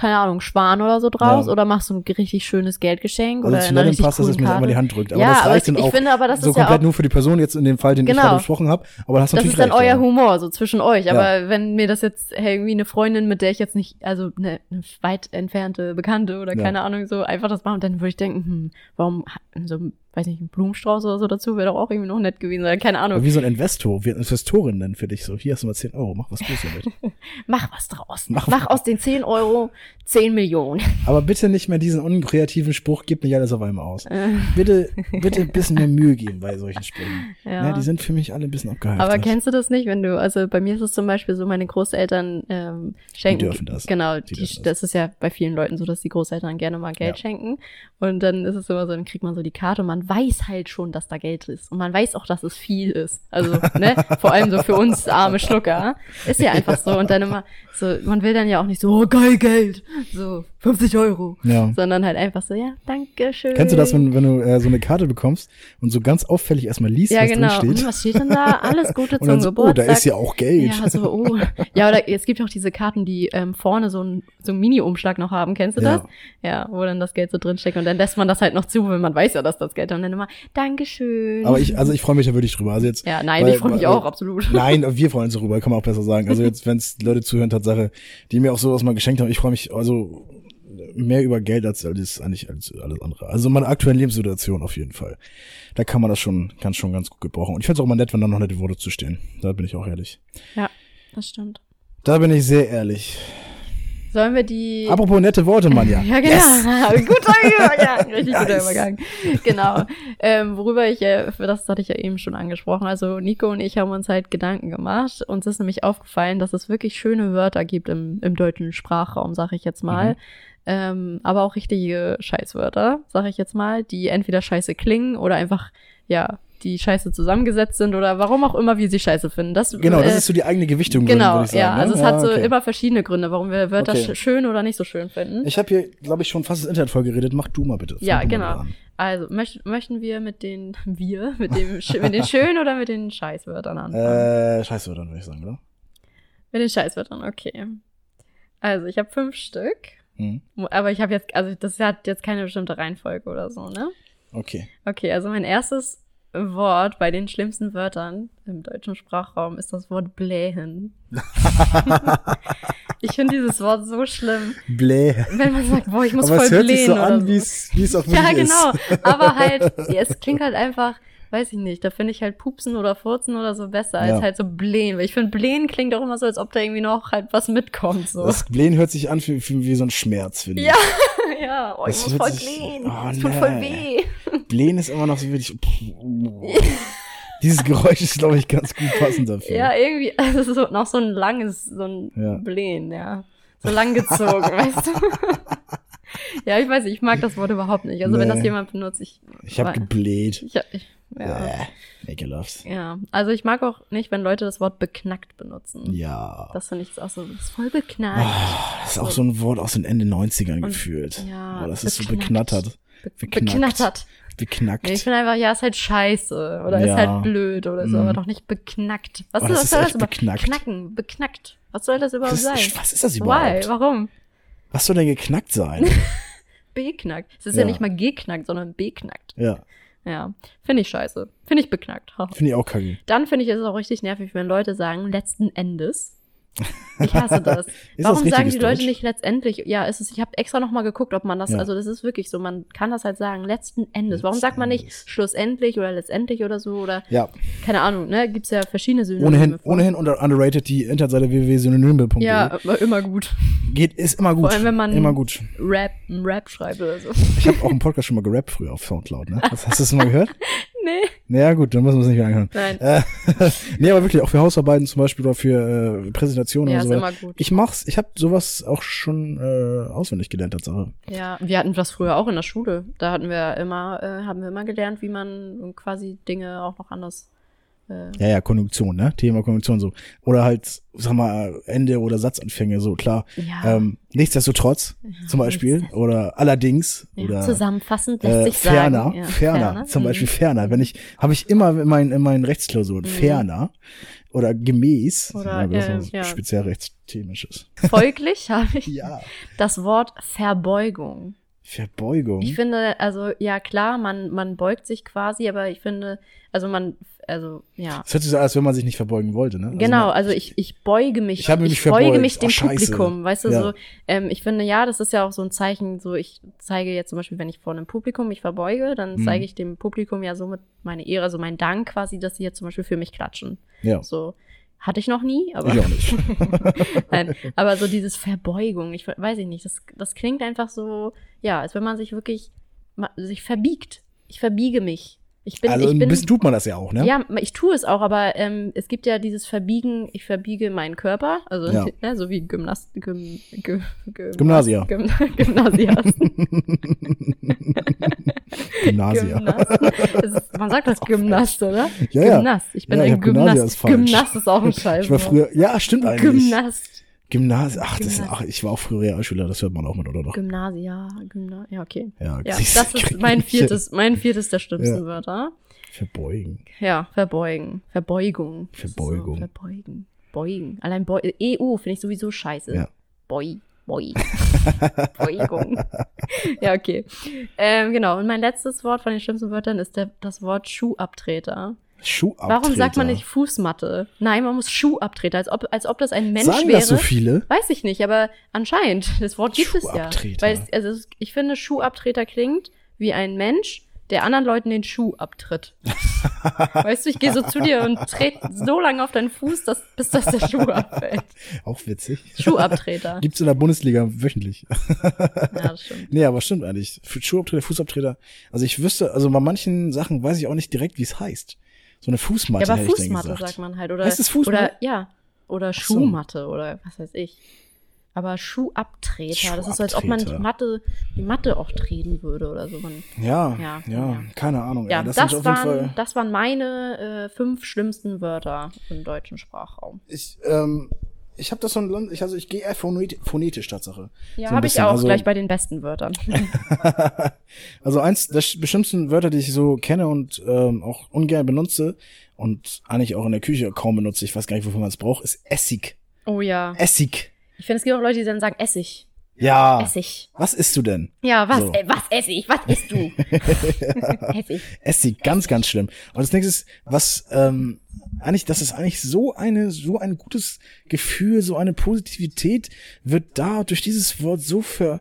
keine Ahnung, Schwan oder so draus? Ja. oder machst du ein richtig schönes Geldgeschenk also oder zu richtig passt, dass es mir immer die? Hand drückt. Aber Ja, das aber reicht ich- dann ich auch finde aber, das so ja komplett auch- nur für die Person jetzt in dem Fall, den ich Genau. gerade besprochen habe. Aber das, Das ist dann reicht, euer ja. Humor, so zwischen euch. Ja. Aber wenn mir das jetzt hey, irgendwie eine Freundin, mit der ich jetzt nicht, also eine, eine weit entfernte Bekannte oder Ja. keine Ahnung, so einfach das machen, dann würde ich denken, hm, warum so, weiß nicht, ein Blumenstrauß oder so dazu wäre doch auch irgendwie noch nett gewesen. Oder keine Ahnung. Aber wie so ein Investor, wie eine Investorin denn für dich so. Hier hast du mal 10 Euro, mach was Gutes damit. Mach was draus. Mach Mach, was. aus den 10 Euro 10 Millionen. Aber bitte nicht mehr diesen unkreativen Spruch, gib nicht alles auf einmal aus. Bitte, bitte ein bisschen mehr Mühe geben bei solchen Sprüchen. Ja. Ja. die sind für mich alle ein bisschen abgeheftet. Aber kennst du das nicht, wenn du, also bei mir ist es zum Beispiel so, meine Großeltern ähm, schenken. dürfen das. Genau, Die die, dürfen das. das ist ja bei vielen Leuten so, dass die Großeltern gerne mal Geld Ja. schenken. Und dann ist es immer so, dann kriegt man so die Karte und man weiß halt schon, dass da Geld ist. Und man weiß auch, dass es viel ist. Also, ne, vor allem so für uns arme Schlucker. Ist ja einfach so. Und dann immer so, man will dann ja auch nicht so, oh, geil Geld. So, 50 Euro. Ja. Sondern halt einfach so, ja, danke schön. Kennst du das, wenn, wenn du äh, so eine Karte bekommst und so ganz auffällig erstmal liest, ja, was genau. drin Hm, steht? was steht denn da? Alles Gute Und zum dann so, oh, Geburtstag. da ist ja auch Geld. Ja, so, oh. Ja, oder es gibt auch diese Karten, die ähm, vorne so einen so einen Mini-Umschlag noch haben. Kennst du Ja. das? Ja, wo dann das Geld so drinsteckt. Und dann lässt man das halt noch zu, weil man weiß ja, dass das Geld und dann immer, Dankeschön. Aber ich, also ich freue mich da wirklich drüber. Also jetzt, ja, nein, weil- ich freue mich weil- auch, absolut. Nein, wir freuen uns darüber, kann man auch besser sagen. Also jetzt, wenn es Leute zuhören, Tatsache, die mir auch sowas mal geschenkt haben, ich freue mich also mehr über Geld als alles eigentlich als alles andere. Also meine aktuelle Lebenssituation auf jeden Fall. Da kann man das schon, kann schon ganz gut gebrauchen. Und ich finde es auch mal nett, wenn da noch nette Worte zu stehen. Da bin ich auch ehrlich. Ja, das stimmt. Da bin ich sehr ehrlich. Sollen wir die. Apropos nette Worte, Mann, ja. Ja, genau. Yes. Guter Übergang. Richtig guter Nice. Übergang. Genau. Ähm, worüber ich, äh, das hatte ich ja eben schon angesprochen. Also Nico und ich haben uns halt Gedanken gemacht. Uns ist nämlich aufgefallen, dass es wirklich schöne Wörter gibt im, im deutschen Sprachraum, sag ich jetzt mal. Mhm. Ähm, aber auch richtige Scheißwörter, sag ich jetzt mal, die entweder scheiße klingen oder einfach, ja, die scheiße zusammengesetzt sind oder warum auch immer wir sie scheiße finden. Das, Genau, das äh, ist so die eigene Gewichtung, Genau, würde ich sagen. ja. ne? Also es hat so okay. immer verschiedene Gründe, warum wir Wörter Okay. sch schön oder nicht so schön finden. Ich habe hier, glaube ich, schon fast das Internet voll geredet. Mach du mal bitte. Fang ja, genau. Also möcht möchten wir mit den wir mit dem mit den schönen oder mit den Scheißwörtern anfangen? Äh, scheiße, dann würde ich sagen, oder? Mit den Scheißwörtern, okay. Also ich habe fünf Stück, Hm. aber ich habe jetzt, also das hat jetzt keine bestimmte Reihenfolge oder so, ne? Okay. Okay, also mein erstes Wort bei den schlimmsten Wörtern im deutschen Sprachraum ist das Wort blähen. ich finde dieses Wort so schlimm, Bläh. wenn man sagt, boah, ich muss Aber voll es hört blähen sich so an, so. wie es es auch Ja, wirklich genau. ist. Aber halt, ja, es klingt halt einfach, weiß ich nicht, da finde ich halt Pupsen oder Furzen oder so besser als Ja. halt so Blähen. Weil ich finde, Blähen klingt auch immer so, als ob da irgendwie noch halt was mitkommt. So. Das Blähen hört sich an wie, wie, wie so ein Schmerz, finde Ja, ich. ja, oh, ich Das muss voll sich- blähen. Oh, Es tut voll nee. weh. Blähen ist immer noch so wirklich. Dieses Geräusch ist, glaube ich, ganz gut passend dafür. Ja, irgendwie, also so, noch so ein langes, so ein Ja. Blähen, ja. So lang gezogen, weißt du? ja, ich weiß nicht, ich mag das Wort überhaupt nicht. Also wenn Nee. das jemand benutzt, ich. Ich habe gebläht. ich, ich ja. Äh, ekelhaft. ja. Also ich mag auch nicht, wenn Leute das Wort beknackt benutzen. Ja. Das finde ich auch so, das ist voll beknackt. Das ist auch so ein Wort aus den Ende 90ern Und- gefühlt. ja, Oh, das ist so beknackt. beknattert. Be beknackt. beknattert. Beknackt. Nee, ich finde einfach, ja, ist halt scheiße. Oder ist Ja. halt blöd oder so, Mhm. aber doch nicht beknackt. Was, Oh, ist, das was ist soll das überhaupt? beknackt. Knacken, beknackt. Was soll das überhaupt was, sein? was ist das Why? überhaupt? Warum? Was soll denn geknackt sein? Beknackt. Es ist ja. Ja. nicht mal geknackt, sondern beknackt. ja, Ja. Finde ich scheiße. Finde ich beknackt. Finde ich auch kacke. Dann finde ich es auch richtig nervig, wenn Leute sagen, letzten Endes. Ich hasse das. Ist Warum das sagen die Leute Deutsch? nicht letztendlich? Ja, ist es. Ich habe extra noch mal geguckt, ob man das. Ja. Also das ist wirklich so. Man kann das halt sagen. Letzten Endes. Warum Letzten sagt man nicht Endes. schlussendlich oder letztendlich oder so oder Ja, keine Ahnung. Ne, gibt's ja verschiedene Synonyme. ohnehin, ohnehin unter underrated die Internetseite www.synonyme.de. Ja, immer gut. Geht, ist immer gut. Vor allem, wenn man- immer gut. Rap, Rap schreibt oder so. Ich habe auch einen Podcast schon mal gerappt früher auf Soundcloud, ne? Hast du das mal gehört? nee. Naja, gut, dann müssen wir es nicht mehr anhören. Nein. Äh, nee, aber wirklich auch für Hausarbeiten zum Beispiel oder für äh, Präsentationen Ja, und ist so immer weiter. gut. Ich mach's, ich habe sowas auch schon äh, auswendig gelernt, Tatsache. Ja, wir hatten das früher auch in der Schule. Da hatten wir immer, äh, haben wir immer gelernt, wie man quasi Dinge auch noch anders. Äh, Ja, ja, Konjunktion, ne? Thema Konjunktion so. Oder halt, sag mal, Ende oder Satzanfänge, so klar. ja, Ähm, nichtsdestotrotz, zum Beispiel, oder allerdings, ja, oder zusammenfassend lässt äh, sich ferner, sagen. Ja, ferner, zum mhm. Beispiel ferner. Wenn ich, habe ich immer in meinen, in meinen Rechtsklausuren, ferner oder gemäß, Oder, das äh, was ja. speziell rechtsthemisches. Folglich habe ich Ja, das Wort Verbeugung. Verbeugung. Ich finde, also ja klar, man, man beugt sich quasi, aber ich finde, also man, also ja. Es hört sich so an, als wenn man sich nicht verbeugen wollte, ne? Also Genau, man- also ich, ich beuge mich, Ich mich beuge verbeugt. mich dem Oh. Publikum, weißt du, Ja. so, ähm, ich finde, ja, das ist ja auch so ein Zeichen, so, ich zeige jetzt zum Beispiel, wenn ich vor einem Publikum mich verbeuge, dann Mhm. zeige ich dem Publikum ja somit meine Ehre, also mein Dank quasi, dass sie jetzt zum Beispiel für mich klatschen. Ja, So, hatte ich noch nie, aber, ich auch nicht. Nein, aber so dieses Verbeugung, ich weiß ich nicht, das, das klingt einfach so, ja, als wenn man sich wirklich, sich verbiegt. Ich verbiege mich. Ich bin, also ich ein bin, bisschen tut man das ja auch, ne? ja, ich tue es auch, aber ähm, es gibt ja dieses Verbiegen, ich verbiege meinen Körper, also Ja. ne, so wie Gymnast, Gym, Gym, Gym, Gymnasia. Gym, Gymnasias. Ist, man sagt das Gymnast, oder? Ja, ja. Gymnast. Ich bin Ja, ein Gymnast. Gymnast ist auch ein Scheiß. Ich war früher, ja, stimmt eigentlich. Gymnast. Gymnasium, ach, das ist, Gymnasium. ach, ich war auch früher Realschüler, das hört man auch mit, oder doch? Gymnasia, Gymna ja, okay. Ja, Ja, das ist mein viertes, mein viertes der schlimmsten Ja. Wörter. Verbeugen. Ja, verbeugen. Verbeugung. Das Verbeugung. So, verbeugen. Beugen. Allein Beu EU finde ich sowieso scheiße. Ja. Boi. Boi. Beugung. ja, okay. Ähm, genau. Und mein letztes Wort von den schlimmsten Wörtern ist der, das Wort Schuhabtreter. Schuhabtreter. Warum sagt man nicht Fußmatte? Nein, man muss Schuhabtreter, als ob, als ob das ein Mensch Sagen wäre. das so viele? Weiß ich nicht, aber anscheinend. Das Wort gibt es ja. Weil es, also ich finde, Schuhabtreter klingt wie ein Mensch, der anderen Leuten den Schuh abtritt. weißt du, ich gehe so zu dir und trete so lange auf deinen Fuß, dass, bis das der Schuh abfällt. Auch witzig. Schuhabtreter. Gibt's in der Bundesliga wöchentlich. Ja, das stimmt. nee, aber stimmt eigentlich. Für Schuhabtreter, Fußabtreter. Also ich wüsste, also bei manchen Sachen weiß ich auch nicht direkt, wie es heißt. So eine Fußmatte Ja, aber hätte ich denn Fußmatte gesagt. sagt man halt. Oder, Heißt es Fußmatte? Oder, ja. Oder so. Schuhmatte oder was weiß ich. Aber Schuhabtreter, das ist so, als ob man die Schuhabtreter. Matte, die Matte auch treten würde oder so. Man, Ja, Ja, ja, ja. keine Ahnung. ey. ja, das, das, waren, das waren meine äh, fünf schlimmsten Wörter im deutschen Sprachraum. Ich, ähm, ich habe das so ein ich, also ich gehe eher phonetisch, Tatsache. Ja, So habe ich auch also- gleich bei den besten Wörtern. also eins der bestimmten Wörter, die ich so kenne und ähm, auch ungern benutze und eigentlich auch in der Küche kaum benutze, ich weiß gar nicht, wofür man es braucht, ist Essig. Oh ja. Essig. Ich finde, es gibt auch Leute, die dann sagen Essig. Ja. Essig. Was isst du denn? Ja, was, So. äh, was Essig? Was isst du? Essig. Essig, ganz, ganz schlimm. Und das nächste ist, was ähm, eigentlich, das ist eigentlich so eine, so ein gutes Gefühl, so eine Positivität wird da durch dieses Wort so ver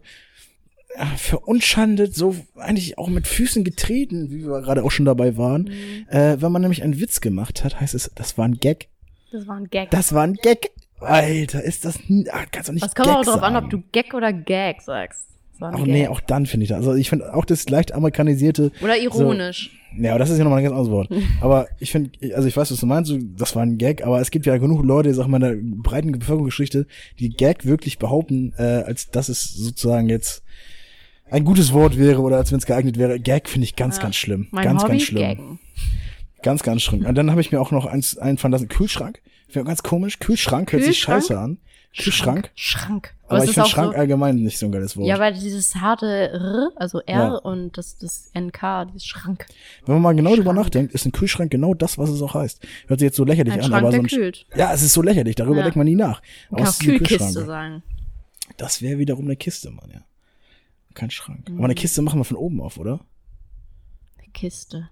ja, verunschandet, so eigentlich auch mit Füßen getreten, wie wir gerade auch schon dabei waren. Mhm. Äh, wenn man nämlich einen Witz gemacht hat, heißt es, das war ein Gag. Das war ein Gag. Das war ein Gag. Alter, ist das, ah, kannst du nicht Was kommt auch drauf an, ob du Gag oder Gag sagst. Das Ach nee, auch dann finde ich das. Also ich finde auch das leicht amerikanisierte. Oder ironisch. Ja, aber das ist ja nochmal ein ganz anderes Wort. Aber ich finde, also ich weiß, was du meinst, so, das war ein Gag, aber es gibt ja genug Leute, sag mal, in der breiten Bevölkerungsgeschichte, die Gag wirklich behaupten, äh, als dass es sozusagen jetzt ein gutes Wort wäre oder als wenn es geeignet wäre. Gag finde ich ganz, Ja. ganz schlimm. Mein ganz, Hobby, ganz schlimm. Gaggen. Ganz, ganz schlimm. Und dann habe ich mir auch noch eins einfallen lassen, Kühlschrank. Finde ich auch ganz komisch. Kühlschrank hört sich Kühlschrank? scheiße an. Kühlschrank. Schrank. Aber es ich finde Schrank so, allgemein nicht so ein geiles Wort. Ja, weil dieses harte R, also R Ja. und das, das NK, dieses Schrank. Wenn man mal genau drüber Schrank. nachdenkt, ist ein Kühlschrank genau das, was es auch heißt. Hört sich jetzt so lächerlich Ein an, Schrank, aber so ein kühlt. Ja, es ist so lächerlich, darüber Ja. denkt man nie nach. Man Aber kann auch Kühlkiste sagen. Das wäre wiederum eine Kiste, Mann, ja. Kein Schrank. Mhm. Aber eine Kiste machen wir von oben auf, oder? Kiste.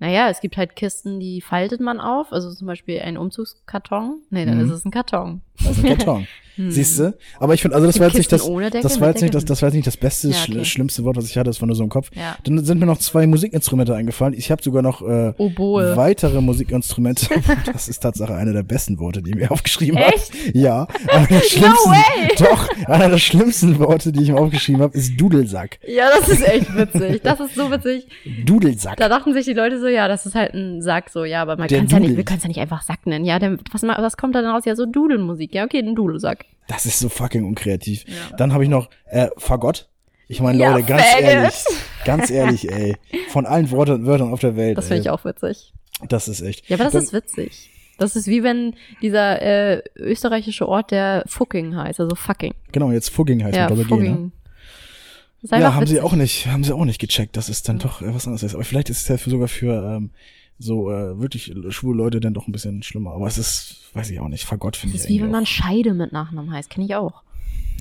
Naja, es gibt halt Kisten, die faltet man auf. Also zum Beispiel ein Umzugskarton. Nee, dann Mhm. ist es ein Karton. Das ist ein Karton. Hm. Siehst du? Aber ich finde, also das war jetzt nicht das, Deckel, das war jetzt nicht das, das war jetzt nicht das beste, Ja, okay. schlimmste Wort, was ich hatte, das war nur so im Kopf. Ja. Dann sind mir noch zwei Musikinstrumente eingefallen. Ich habe sogar noch äh, Oboe. weitere Musikinstrumente. das ist Tatsache einer der besten Worte, die ich mir aufgeschrieben habe. Echt? Ja. Einer der schlimmsten, way! Doch, einer der schlimmsten Worte, die ich mir aufgeschrieben habe, ist Dudelsack. Ja, das ist echt witzig. Das ist so witzig. Dudelsack. Da dachten sich die Leute so, ja, das ist halt ein Sack so, ja, aber man kann ja nicht, wir können es ja nicht einfach Sack nennen. Ja, der, was, was kommt da denn raus? Ja, so Dudelmusik. Ja, okay, ein Dudelsack. Das ist so fucking unkreativ. Ja. Dann habe ich noch äh, Fagott. Ich meine, Ja, Leute, ganz Faggot. ehrlich, ganz ehrlich, ey, von allen Worten, Wörtern auf der Welt. Das finde ich auch witzig. Das ist echt. Ja, aber das Dann- ist witzig. Das ist wie wenn dieser äh, österreichische Ort, der Fucking heißt, also fucking. Genau, jetzt Fugging heißt Ja, mit Doppel-G, ne? Einfach Ja, haben sie auch nicht, haben sie auch nicht gecheckt, dass es dann doch äh, was anderes ist. Aber vielleicht ist es ja für, sogar für ähm, so äh, wirklich schwule Leute dann doch ein bisschen schlimmer. Aber es ist, weiß ich auch nicht, Fagott finde ich ist wie wenn man Scheide mit Nachnamen heißt, kenne ich auch. auch.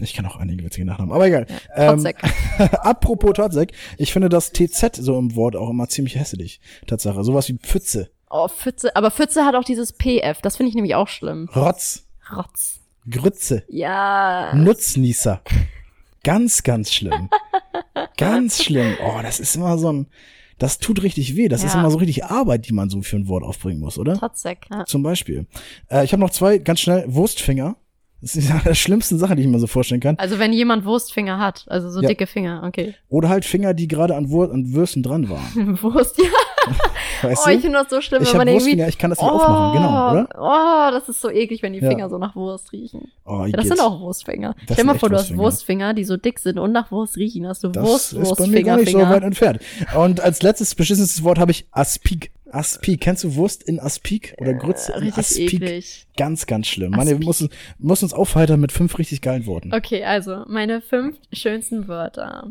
Ich kann auch einige witzige Nachnamen. Aber egal. Ja, ähm, apropos Totzek, ich finde das TZ so im Wort auch immer ziemlich hässlich. Tatsache. Sowas wie Pfütze, Oh, Pfütze. Aber Pfütze hat auch dieses PF. Das finde ich nämlich auch schlimm. Rotz, Rotz. Grütze, Ja. Nutznießer. Ganz, ganz schlimm. ganz schlimm. Oh, das ist immer so ein, das tut richtig weh. Das ist Ja. immer so richtig Arbeit, die man so für ein Wort aufbringen muss, oder? Totzek. Ja. Zum Beispiel. Äh, ich habe noch zwei, ganz schnell, Wurstfinger. Das ist eine der schlimmsten Sachen, die ich mir so vorstellen kann. Also wenn jemand Wurstfinger hat, also so Ja. dicke Finger, okay. Oder halt Finger, die gerade an, Wur an Würsten dran waren. Wurst, ja. Weißt Oh, ich finde das so schlimm, Ich wenn man irgendwie. Wurstfinger, ich kann das nicht aufmachen, genau, oder? Oh, das ist so eklig, wenn die Ja. Finger so nach Wurst riechen. Oh, Ja, das sind auch Wurstfinger. Das Stell mal vor, du hast Wurstfinger. Wurstfinger, die so dick sind und nach Wurst riechen. Hast du Das Wurst, ist bei mir gar Wurstfinger, nicht so weit Finger. entfernt. Und als letztes beschissenes Wort habe ich Aspik. Aspik. Kennst du Wurst in Aspik oder Grütze in Äh, Richtig Aspik? eklig. Ganz, ganz schlimm. Aspik. müssen, müssen uns aufheitern mit fünf richtig geilen Worten. Okay, also meine fünf schönsten Wörter.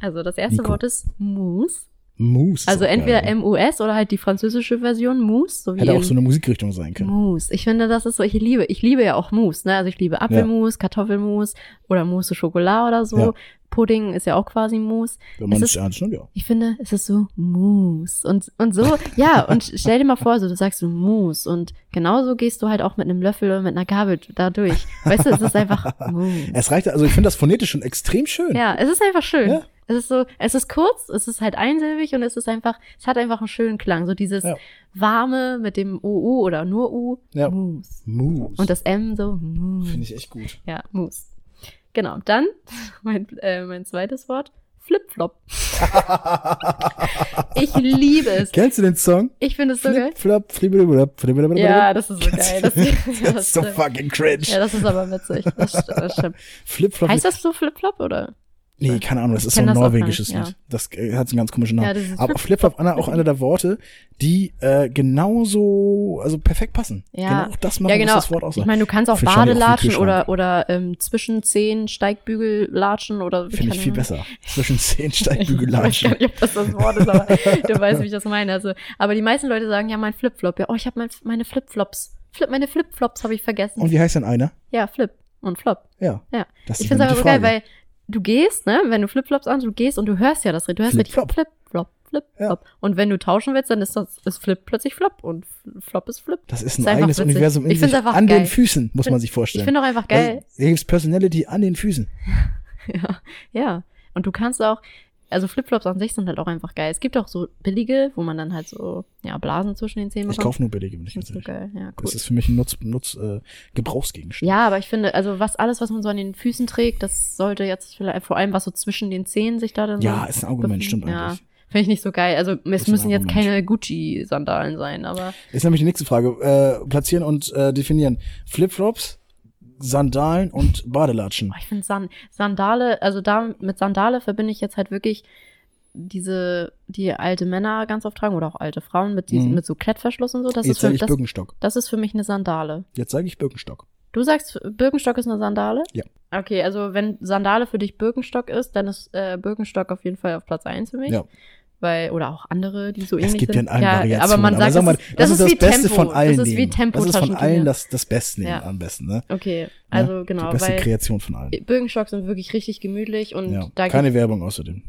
Also das erste Nico. Wort ist Mousse. Mousse. Also entweder geil, ne? M-U-S oder halt die französische Version Mousse. So wie Hätte auch so eine Musikrichtung sein können. Mousse. Ich finde, das ist so, ich liebe, ich liebe ja auch Mousse, ne? Also ich liebe Apfelmus, Kartoffelmus oder Mousse au Chocolat oder so. Ja. Pudding ist ja auch quasi Mousse. Wenn man es ist- ernst nimmt, ja. Ich finde, es ist so Mousse. Und, und so, ja, und stell dir mal vor, so, du sagst so Mousse und genauso gehst du halt auch mit einem Löffel oder mit einer Gabel da durch. Weißt du, es ist einfach Mousse. Es reicht, also ich finde das phonetisch schon extrem schön. Ja, es ist einfach schön. Ja. Es ist so, es ist kurz, es ist halt einsilbig und es ist einfach, es hat einfach einen schönen Klang. So dieses Ja. warme mit dem OU oder nur U, Ja. Mousse. Mousse. Und das M so, finde ich echt gut. Ja, Mousse. Genau, dann mein, äh, mein zweites Wort, Flipflop. Ich liebe es. Kennst du den Song? Ich finde es so geil. Flip, flop, flip, flip, flip, Ja, das ist so geil. Das, Das ja, ist so fucking cringe. ja, das ist aber witzig. Das, das stimmt. Flip, flop. Heißt das so Flip-Flop oder? Nee, keine Ahnung, das ist so ein norwegisches Lied. Das äh, hat einen ganz komischen Namen. Ja, Aber Flip- Flip-Flop Anna auch einer der Worte, die äh, genauso, also perfekt passen. Ja. Genau das machen, ja, genau. das Wort Ich aussagt. meine, du kannst auch Find Badelatschen oder, oder ähm, zwischen Zehen Steigbügel latschen oder Finde ich viel besser. Zwischen zehn Ich weiß gar nicht, ob das das Wort ist, aber du weißt, wie ich das meine. Also, aber die meisten Leute sagen ja mein Flipflop. Ja, oh, ich habe mein, meine Flipflops. Flip, meine Flipflops habe ich vergessen. Und wie heißt denn einer? ja, Flip und Flop. Ja. Ja. Das Ich finde es aber so geil, weil du gehst, ne, wenn du Flipflops an, du gehst und du hörst ja das, du hörst mit Flip-Flop. Flip, Flop, Flip, Ja. Flop. Und wenn du tauschen willst, dann ist das ist Flip plötzlich Flop und Flop ist Flip. Das ist ein Ist einfach eigenes. Universum in Ich sich. einfach An geil. den Füßen, muss man Find- sich Ich vorstellen. finde auch einfach geil. Hier gibt's Personality an den Füßen. Ja, ja. Und du kannst auch, also Flipflops an sich sind halt auch einfach geil. Es gibt auch so billige, wo man dann halt so, ja, Blasen zwischen den Zähnen Ich bekommt. kaufe nur billige, wenn ich Das so geil, ja, cool. Das ist für mich ein Nutz, Nutz äh, Gebrauchsgegenstand. Ja, aber ich finde, also was alles, was man so an den Füßen trägt, das sollte jetzt vielleicht vor allem was so zwischen den Zehen sich da dann Ja, so ist ein Argument, stimmt ja, eigentlich. Finde ich nicht so geil. Also es müssen jetzt keine Gucci-Sandalen sein, aber Ist nämlich die nächste Frage. Äh, platzieren und äh, definieren. Flipflops, Sandalen und Badelatschen. oh, ich finde San Sandale, also da mit Sandale verbinde ich jetzt halt wirklich diese, die alte Männer ganz oft tragen oder auch alte Frauen mit diesen, Mhm. mit so Klettverschluss und so. Das Jetzt ist für sage ich das, Birkenstock. das ist für mich eine Sandale. Jetzt sage ich Birkenstock. Du sagst, Birkenstock ist eine Sandale? Ja. Okay, also wenn Sandale für dich Birkenstock ist, dann ist äh, Birkenstock auf jeden Fall auf Platz 1 für mich. Ja. Weil, oder auch andere, die so Es ähnlich gibt ja sind. in allen Variationen. aber man sagt, sag mal, das, ist, das, ist, das wie Beste Tempo. von allen das ist wie. Tempo Das ist von allen das, das Beste Ja. am besten, ne? Okay, also genau, Die beste Kreation von allen. Birkenstock sind wirklich richtig gemütlich und Ja. da Keine Werbung außerdem.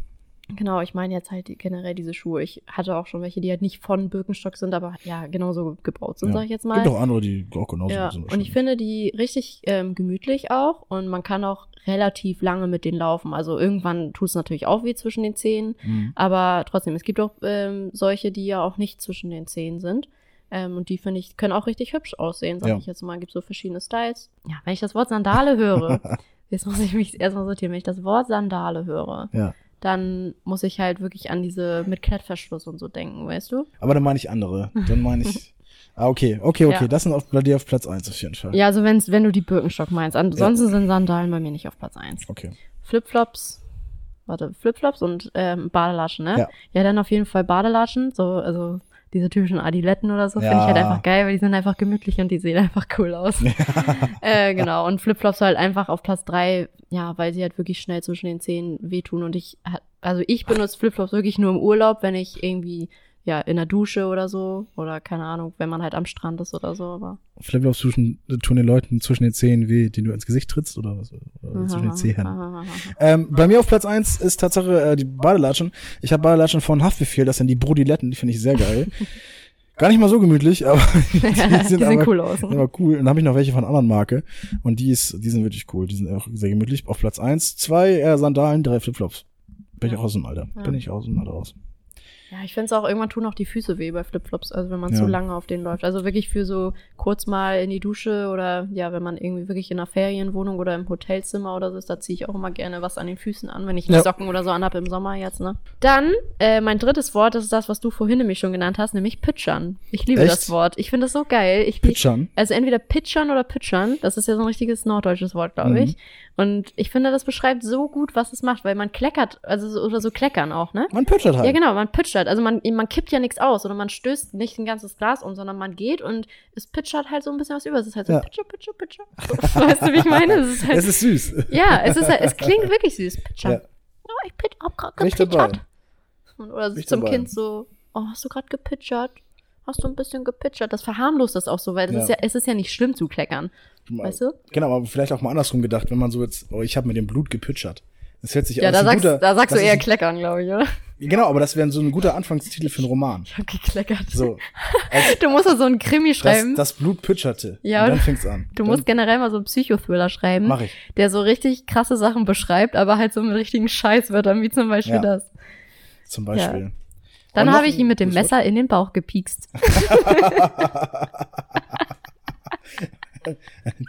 Genau, ich meine jetzt halt generell diese Schuhe. Ich hatte auch schon welche, die halt nicht von Birkenstock sind, aber ja, genauso gebaut sind, Ja. sag ich jetzt mal. Gibt auch andere, die auch genauso ja, sind. und ich finde die richtig ähm, gemütlich auch und man kann auch relativ lange mit denen laufen. Also irgendwann tut es natürlich auch weh zwischen den Zehen, Mhm. aber trotzdem, es gibt auch ähm, solche, die ja auch nicht zwischen den Zehen sind. Ähm, und die finde ich, können auch richtig hübsch aussehen, sag Ja. ich jetzt mal. Gibt so verschiedene Styles. Ja, wenn ich das Wort Sandale höre, jetzt muss ich mich erstmal sortieren, wenn ich das Wort Sandale höre, Ja. Dann muss ich halt wirklich an diese mit Klettverschluss und so denken, weißt du? Aber dann meine ich andere. Dann meine ich. ah, okay, okay, okay. Ja. Das sind auf, bei dir auf Platz 1 auf jeden Fall. Ja, also wenn's, wenn du die Birkenstock meinst. Ansonsten sind Sandalen bei mir nicht auf Platz 1. Okay. Flipflops, warte, Flipflops und ähm, Badelatschen, ne? Ja. ja, dann auf jeden Fall Badelatschen, so, also diese typischen Adiletten oder so, finde Ja. ich halt einfach geil, weil die sind einfach gemütlich und die sehen einfach cool aus. äh, genau, und Flipflops halt einfach auf Platz drei, ja, weil sie halt wirklich schnell zwischen den Zehen wehtun und ich, also ich benutze Flipflops wirklich nur im Urlaub, wenn ich irgendwie, ja, in der Dusche oder so, oder keine Ahnung, wenn man halt am Strand ist oder so, aber. Flipflops zwischen, tun den Leuten zwischen den Zehen weh, die du ins Gesicht trittst oder was? Oder zwischen den Zehen. Ähm, bei mir auf Platz 1 ist Tatsache äh, die Badelatschen. Ich habe Badelatschen von Haftbefehl, das sind die Brodiletten, die finde ich sehr geil. Gar nicht mal so gemütlich, aber die sind, die sehen aber, cool aus. sind aber cool. Und dann habe ich noch welche von anderen Marke. Und die, ist, die sind wirklich cool. Die sind auch sehr gemütlich. Auf Platz 1, zwei äh, Sandalen, drei Flipflops. Bin ich Ja. auch aus dem Alter. Ja. Bin ich aus dem Alter raus. Ja, ich finde es auch, irgendwann tun auch die Füße weh bei Flipflops, also wenn man Ja. zu lange auf denen läuft. Also wirklich für so kurz mal in die Dusche oder ja, wenn man irgendwie wirklich in einer Ferienwohnung oder im Hotelzimmer oder so ist, da ziehe ich auch immer gerne was an den Füßen an, wenn ich Ja. Socken oder so anhab im Sommer jetzt, ne? Dann, äh, mein drittes Wort, das ist das, was du vorhin nämlich schon genannt hast, nämlich pitchern. Ich liebe Echt? das Wort. Ich finde das so geil. Ich Pitchern. also entweder pitchern oder pitchern, das ist ja so ein richtiges norddeutsches Wort, glaube Mhm. ich. Und ich finde, das beschreibt so gut, was es macht, weil man kleckert, also so, oder so kleckern auch, ne? Man pitchert halt. Ja, genau, man pitchert. Also man, man kippt ja nichts aus oder man stößt nicht ein ganzes Glas um, sondern man geht und es pitchert halt so ein bisschen was über. Es ist halt so Ja. pitcher, pitcher, pitcher. So, weißt du, wie ich meine? Es ist halt, Es ist süß. ja, es ist halt, es klingt wirklich süß. Pitcher. Ja. Oh, ich pit, hab grad gepitchert. Oder so zum dabei. Kind so, oh, hast du gerade gepitchert? Hast du ein bisschen gepitchert? Das verharmlost das auch so, weil das Ja. ist ja, es ist ja nicht schlimm zu kleckern. Weißt du? Genau, aber vielleicht auch mal andersrum gedacht, wenn man so jetzt, oh, ich habe mit dem Blut gepitchert. Das hört sich Ja, an, da das ist ein sagst, guter- da sagst du das eher ist, kleckern, glaube ich, oder? Genau, aber das wäre so ein guter Anfangstitel für einen Roman. Ich hab gekleckert. So, als Du musst da so einen Krimi das, schreiben. das Blut pitcherte. Ja, und dann fängt's an. Du dann musst generell mal so einen Psychothriller schreiben, Mach ich. der so richtig krasse Sachen beschreibt, aber halt so mit richtigen Scheißwörtern, wie zum Beispiel Ja. das. Zum Beispiel. Dann habe ich ihn mit dem Messer in den Bauch gepiekst.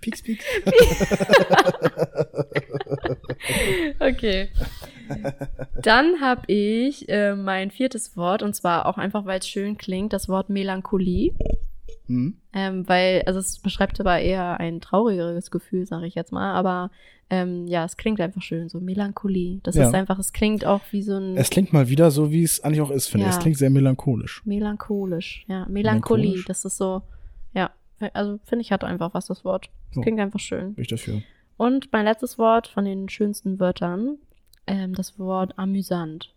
Pieks, pieks. Okay. Dann habe ich äh, mein viertes Wort und zwar auch einfach, weil es schön klingt, das Wort Melancholie. Hm? Ähm, weil, also es beschreibt aber eher ein traurigeres Gefühl, sage ich jetzt mal. Aber ähm, ja, es klingt einfach schön, so Melancholie. Das Ja. ist einfach, es klingt auch wie so ein Es klingt mal wieder so, wie es eigentlich auch ist, finde ich. Ja. Es klingt sehr melancholisch. melancholisch. Ja, Melancholie. Melancholisch. Das ist so, ja, also finde ich hat einfach was das Wort. Es klingt einfach schön. Bin ich dafür. Und mein letztes Wort von den schönsten Wörtern, ähm, das Wort amüsant.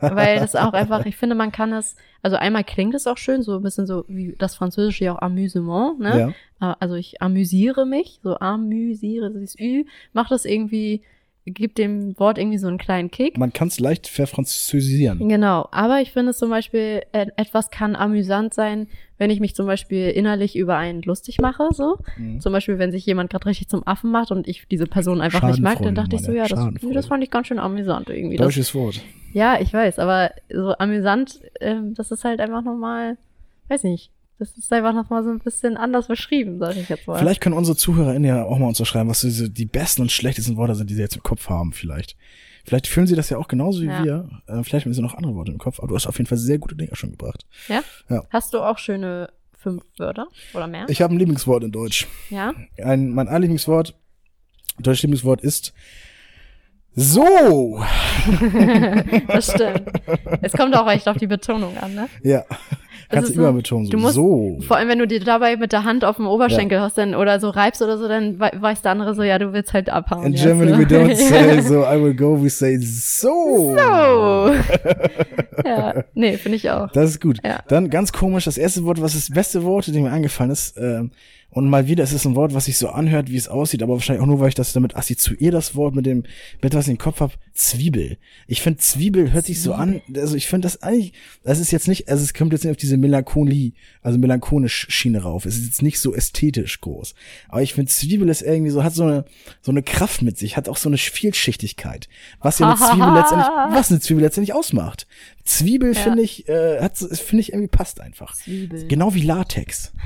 Weil das auch einfach, ich finde, man kann es, also einmal klingt es auch schön, so ein bisschen so wie das Französische ja auch Amüsement, ne? Ja. Äh, Also ich amüsiere mich, so amüsiere, dieses Ü, macht das irgendwie, gibt dem Wort irgendwie so einen kleinen Kick. Man kann es leicht verfranzösieren. Genau, aber ich finde zum Beispiel, äh, etwas kann amüsant sein, wenn ich mich zum Beispiel innerlich über einen lustig mache, so. Mhm. Zum Beispiel, wenn sich jemand gerade richtig zum Affen macht und ich diese Person einfach nicht mag, dann dachte ich so, ja, das, das fand ich ganz schön amüsant irgendwie. Das, Deutsches Wort. ja, ich weiß, aber so amüsant, ähm, das ist halt einfach nochmal, weiß nicht, das ist einfach nochmal so ein bisschen anders beschrieben, sag ich jetzt mal. Vielleicht können unsere ZuhörerInnen ja auch mal uns so schreiben, was diese, die besten und schlechtesten Worte sind, die sie jetzt im Kopf haben, vielleicht. Vielleicht fühlen sie das ja auch genauso wie Ja. wir. Äh, vielleicht haben sie noch andere Worte im Kopf, aber du hast auf jeden Fall sehr gute Dinge schon gebracht. Ja? Ja. Hast du auch schöne fünf Wörter oder mehr? Ich habe ein Lieblingswort in Deutsch. ja? Ein, mein Lieblingswort, deutsches Lieblingswort ist so. Das stimmt. Es kommt auch echt auf die Betonung an, ne? Ja. Kannst du so- betonen. So. du musst- so. Vor allem, wenn du dir dabei mit der Hand auf dem Oberschenkel hast dann, oder so reibst oder so, dann wei- weiß der andere so, ja, du willst halt abhauen. In jetzt, Germany so. we don't say so, I will go, we say so. So. ja, nee, finde ich auch. Das ist gut. Ja. Dann ganz komisch, das erste Wort, was das beste Wort, das mir eingefallen ist, ähm, und mal wieder, es ist ein Wort, was sich so anhört, wie es aussieht, aber wahrscheinlich auch nur, weil ich das damit assoziiere, das Wort mit dem, mit was ich im Kopf habe, Zwiebel. Ich finde, Zwiebel hört sich so an, also ich finde das eigentlich, das ist jetzt nicht, also es kommt jetzt nicht auf diese Melancholie, also melancholisch Schiene rauf. Es ist jetzt nicht so ästhetisch groß. Aber ich finde, Zwiebel ist irgendwie so, hat so eine, so eine Kraft mit sich, hat auch so eine Vielschichtigkeit. Was ja eine Zwiebel letztendlich, was eine Zwiebel letztendlich ausmacht. Zwiebel, Ja. finde ich, äh, hat, finde ich irgendwie passt einfach. Zwiebel. Genau wie Latex.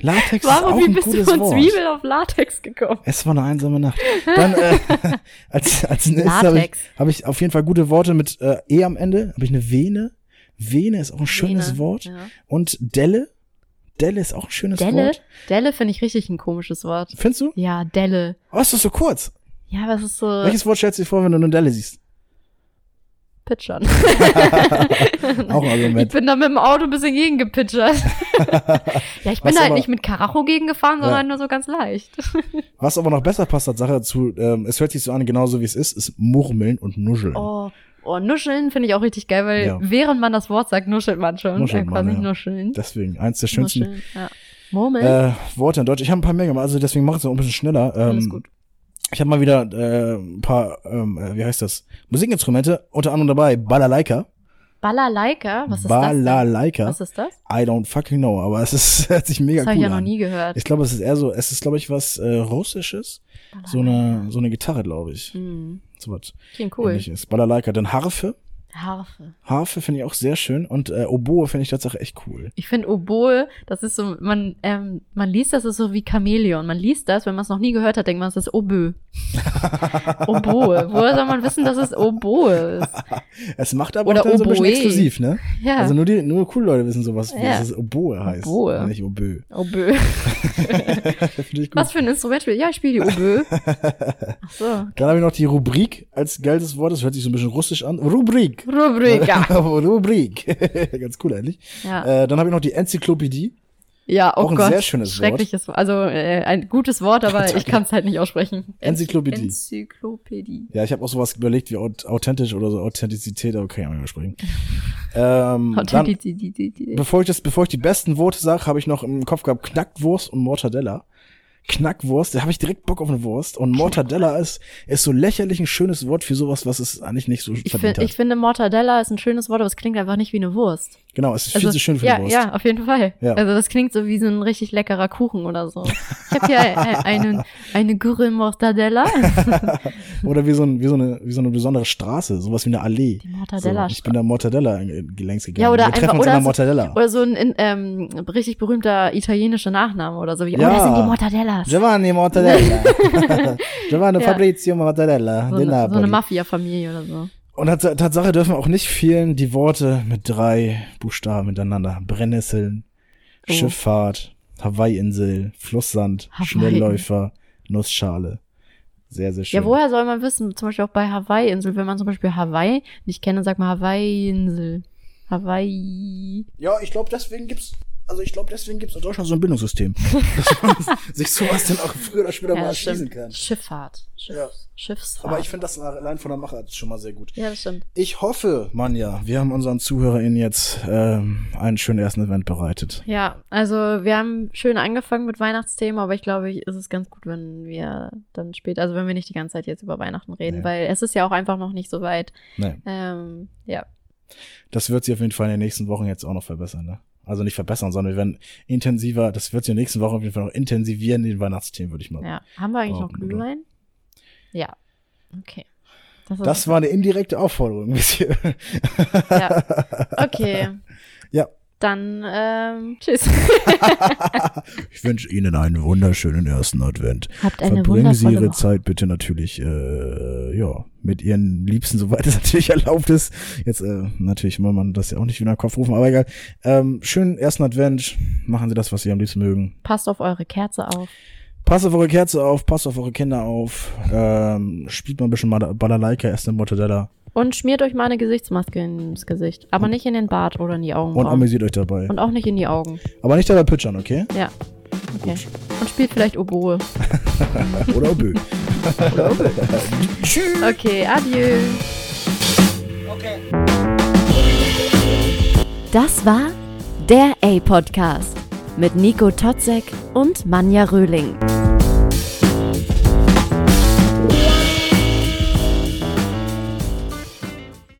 Latex Warum ist auch wie ein bist du gutes von Wort. Zwiebel auf Latex gekommen? Es war eine einsame Nacht. Dann äh, als als nächstes habe ich, hab ich auf jeden Fall gute Worte mit äh, e am Ende. Habe ich eine Vene. Vene ist auch ein schönes Vene, Wort. ja. Und Delle. Delle ist auch ein schönes Delle? Wort. Delle finde ich richtig ein komisches Wort. Findest du? Ja, Delle. Oh, ist das so kurz? Ja, aber es ist so Welches Wort stellst du dir vor, wenn du eine Delle siehst? Pitchern. Auch ein Ich Argument. bin da mit dem Auto ein bisschen gegengepitchert. ja, ich bin Was da halt aber- nicht mit Karacho gegengefahren, Ja. sondern nur so ganz leicht. Was aber noch besser passt als Sache dazu, ähm, es hört sich so an, genauso wie es ist, ist Murmeln und Nuscheln. Oh, oh nuscheln finde ich auch richtig geil, weil Ja. während man das Wort sagt, nuschelt man schon. Nuschelt man, nicht ja. nuscheln. Deswegen, eins der schönsten Nuscheln, ja. Murmeln. äh, Worte in Deutsch. Ich habe ein paar mehr gemacht, also deswegen mache ich es auch ein bisschen schneller. Ähm, Alles gut. Ich habe mal wieder äh, ein paar, ähm, äh, wie heißt das, Musikinstrumente, unter anderem dabei Balalaika. Balalaika? Was ist das? denn? Balalaika. Was ist das? I don't fucking know, aber es ist, hört sich mega Das habe cool ich ja noch an. nie gehört. Ich glaube, es ist eher so, es ist, glaube ich, was äh, Russisches. So eine, so eine Gitarre, glaube ich. Hm, So was klingt cool. ähnliches. Balalaika. Dann Harfe. Harfe. Harfe finde ich auch sehr schön. Und äh, Oboe finde ich tatsächlich echt cool. Ich finde Oboe, das ist so, man, ähm, man liest das ist so wie Chamäleon. Man liest das, wenn man es noch nie gehört hat, denkt man, es ist Oboe. Oboe. Woher soll man wissen, dass es Oboe ist? Es macht aber Oder auch dann so ein bisschen Oboe. exklusiv, ne? Ja. Also nur die, nur coole Leute wissen sowas, wie Ja. es Oboe heißt. Oboe. Nicht Oboe. Oboe. Finde ich gut. Was für ein Instrument spielt? Ja, ich spiele die Oboe. Ach so. Dann habe ich noch die Rubrik als geiles Wort. Das hört sich so ein bisschen russisch an. Rubrik. Rubrik. Ja. Rubrik. Ganz cool eigentlich. Ja, Äh, dann habe ich noch die Enzyklopädie. ja oh auch ein Gott. sehr schönes Wort. Schreckliches Wort. Also äh, ein gutes Wort, aber ich kann es halt nicht aussprechen. Enzyklopädie. Enzyklopädie. Ja, ich habe auch sowas überlegt wie aut- authentisch oder so Authentizität, aber kann ich auch nicht mehr sprechen. ähm, dann, Authentizität. bevor ich das, bevor ich die besten Worte sage, habe ich noch im Kopf gehabt Knackwurst und Mortadella. Knackwurst, da habe ich direkt Bock auf eine Wurst. Und Mortadella ist, ist so lächerlich ein schönes Wort für sowas, was es eigentlich nicht so Ich, verdient find, ich hat. finde, Mortadella ist ein schönes Wort, aber es klingt einfach nicht wie eine Wurst. Genau, es ist viel zu schön für ja, die Wurst. Ja, auf jeden Fall. Ja. Also das klingt so wie so ein richtig leckerer Kuchen oder so. Ich habe hier eine, eine, Gurre Mortadella. Oder wie so, ein, wie, so eine, wie so eine besondere Straße, sowas wie eine Allee. Die Mortadella. So, ich bin da Mortadella längs gegangen. Ja, oder Wir treffen einfach- uns oder in der so- Mortadella. Oder so ein in, ähm, richtig berühmter italienischer Nachname oder so wie, Ja. oh, das sind die Mortadellas. Giovanni Mortadella. Giovanni. Fabrizio Mortadella. so, eine, so eine Mafia-Familie oder so. Und Tats Tatsache dürfen auch nicht fehlen die Worte mit drei Buchstaben miteinander. Brennnesseln, Oh. Schifffahrt, Hawaii-Insel, Flusssand, Hawaii. Schnellläufer, Nussschale. Sehr, sehr schön. Ja, woher soll man wissen, zum Beispiel auch bei Hawaii-Insel, wenn man zum Beispiel Hawaii nicht kennt, dann sagt man Hawaii-Insel. Hawaii. Ja, ich glaube, deswegen gibt's, also ich glaube, deswegen gibt's in Deutschland so ein Bildungssystem. dass man sich sowas dann auch früher oder später mal Ja, das erschließen kann. Schifffahrt. Schiff, Ja. Schiffsfahrt. Aber ich finde das allein von der Machart schon mal sehr gut. ja, das stimmt. Ich hoffe, Manja, wir haben unseren ZuhörerInnen jetzt ähm, einen schönen ersten Event bereitet. Ja, also wir haben schön angefangen mit Weihnachtsthemen, aber ich glaube, es ist ganz gut, wenn wir dann später, also wenn wir nicht die ganze Zeit jetzt über Weihnachten reden, Nee. weil es ist ja auch einfach noch nicht so weit. Nee, Ähm, ja. das wird sich auf jeden Fall in den nächsten Wochen jetzt auch noch verbessern, ne? Also nicht verbessern, sondern wir werden intensiver, das wird sich in den nächsten Wochen auf jeden Fall noch intensivieren, die Weihnachtsthemen, würde ich mal ja. Haben wir eigentlich noch. Glühwein? Ja. Okay. Das, Das war eine indirekte Aufforderung, Monsieur. Ja. Okay. Ja. Dann, ähm, tschüss. Ich wünsche Ihnen einen wunderschönen ersten Advent. Habt eine Verbringen Sie Ihre Woche. Zeit bitte natürlich, äh, ja, mit Ihren Liebsten, soweit es natürlich erlaubt ist. Jetzt, äh, natürlich muss man das ja auch nicht wieder in den Kopf rufen, aber egal. Ähm, schönen ersten Advent. Machen Sie das, was Sie am liebsten mögen. Passt auf eure Kerze auf. Passt auf eure Kerze auf, passt auf eure Kinder auf. Ähm, spielt mal ein bisschen Bal- Balalaika, esst eine Mortadella Und schmiert euch mal eine Gesichtsmaske ins Gesicht. Aber nicht in den Bart oder in die und Augenbrauen. amüsiert euch dabei. Und auch nicht in die Augen. Aber nicht dabei pitchern, okay? Ja. Okay. Und spielt vielleicht Oboe. Oder Obö. Okay, adieu. Das war der A-Podcast mit Nico Totzek und Manja Röhling.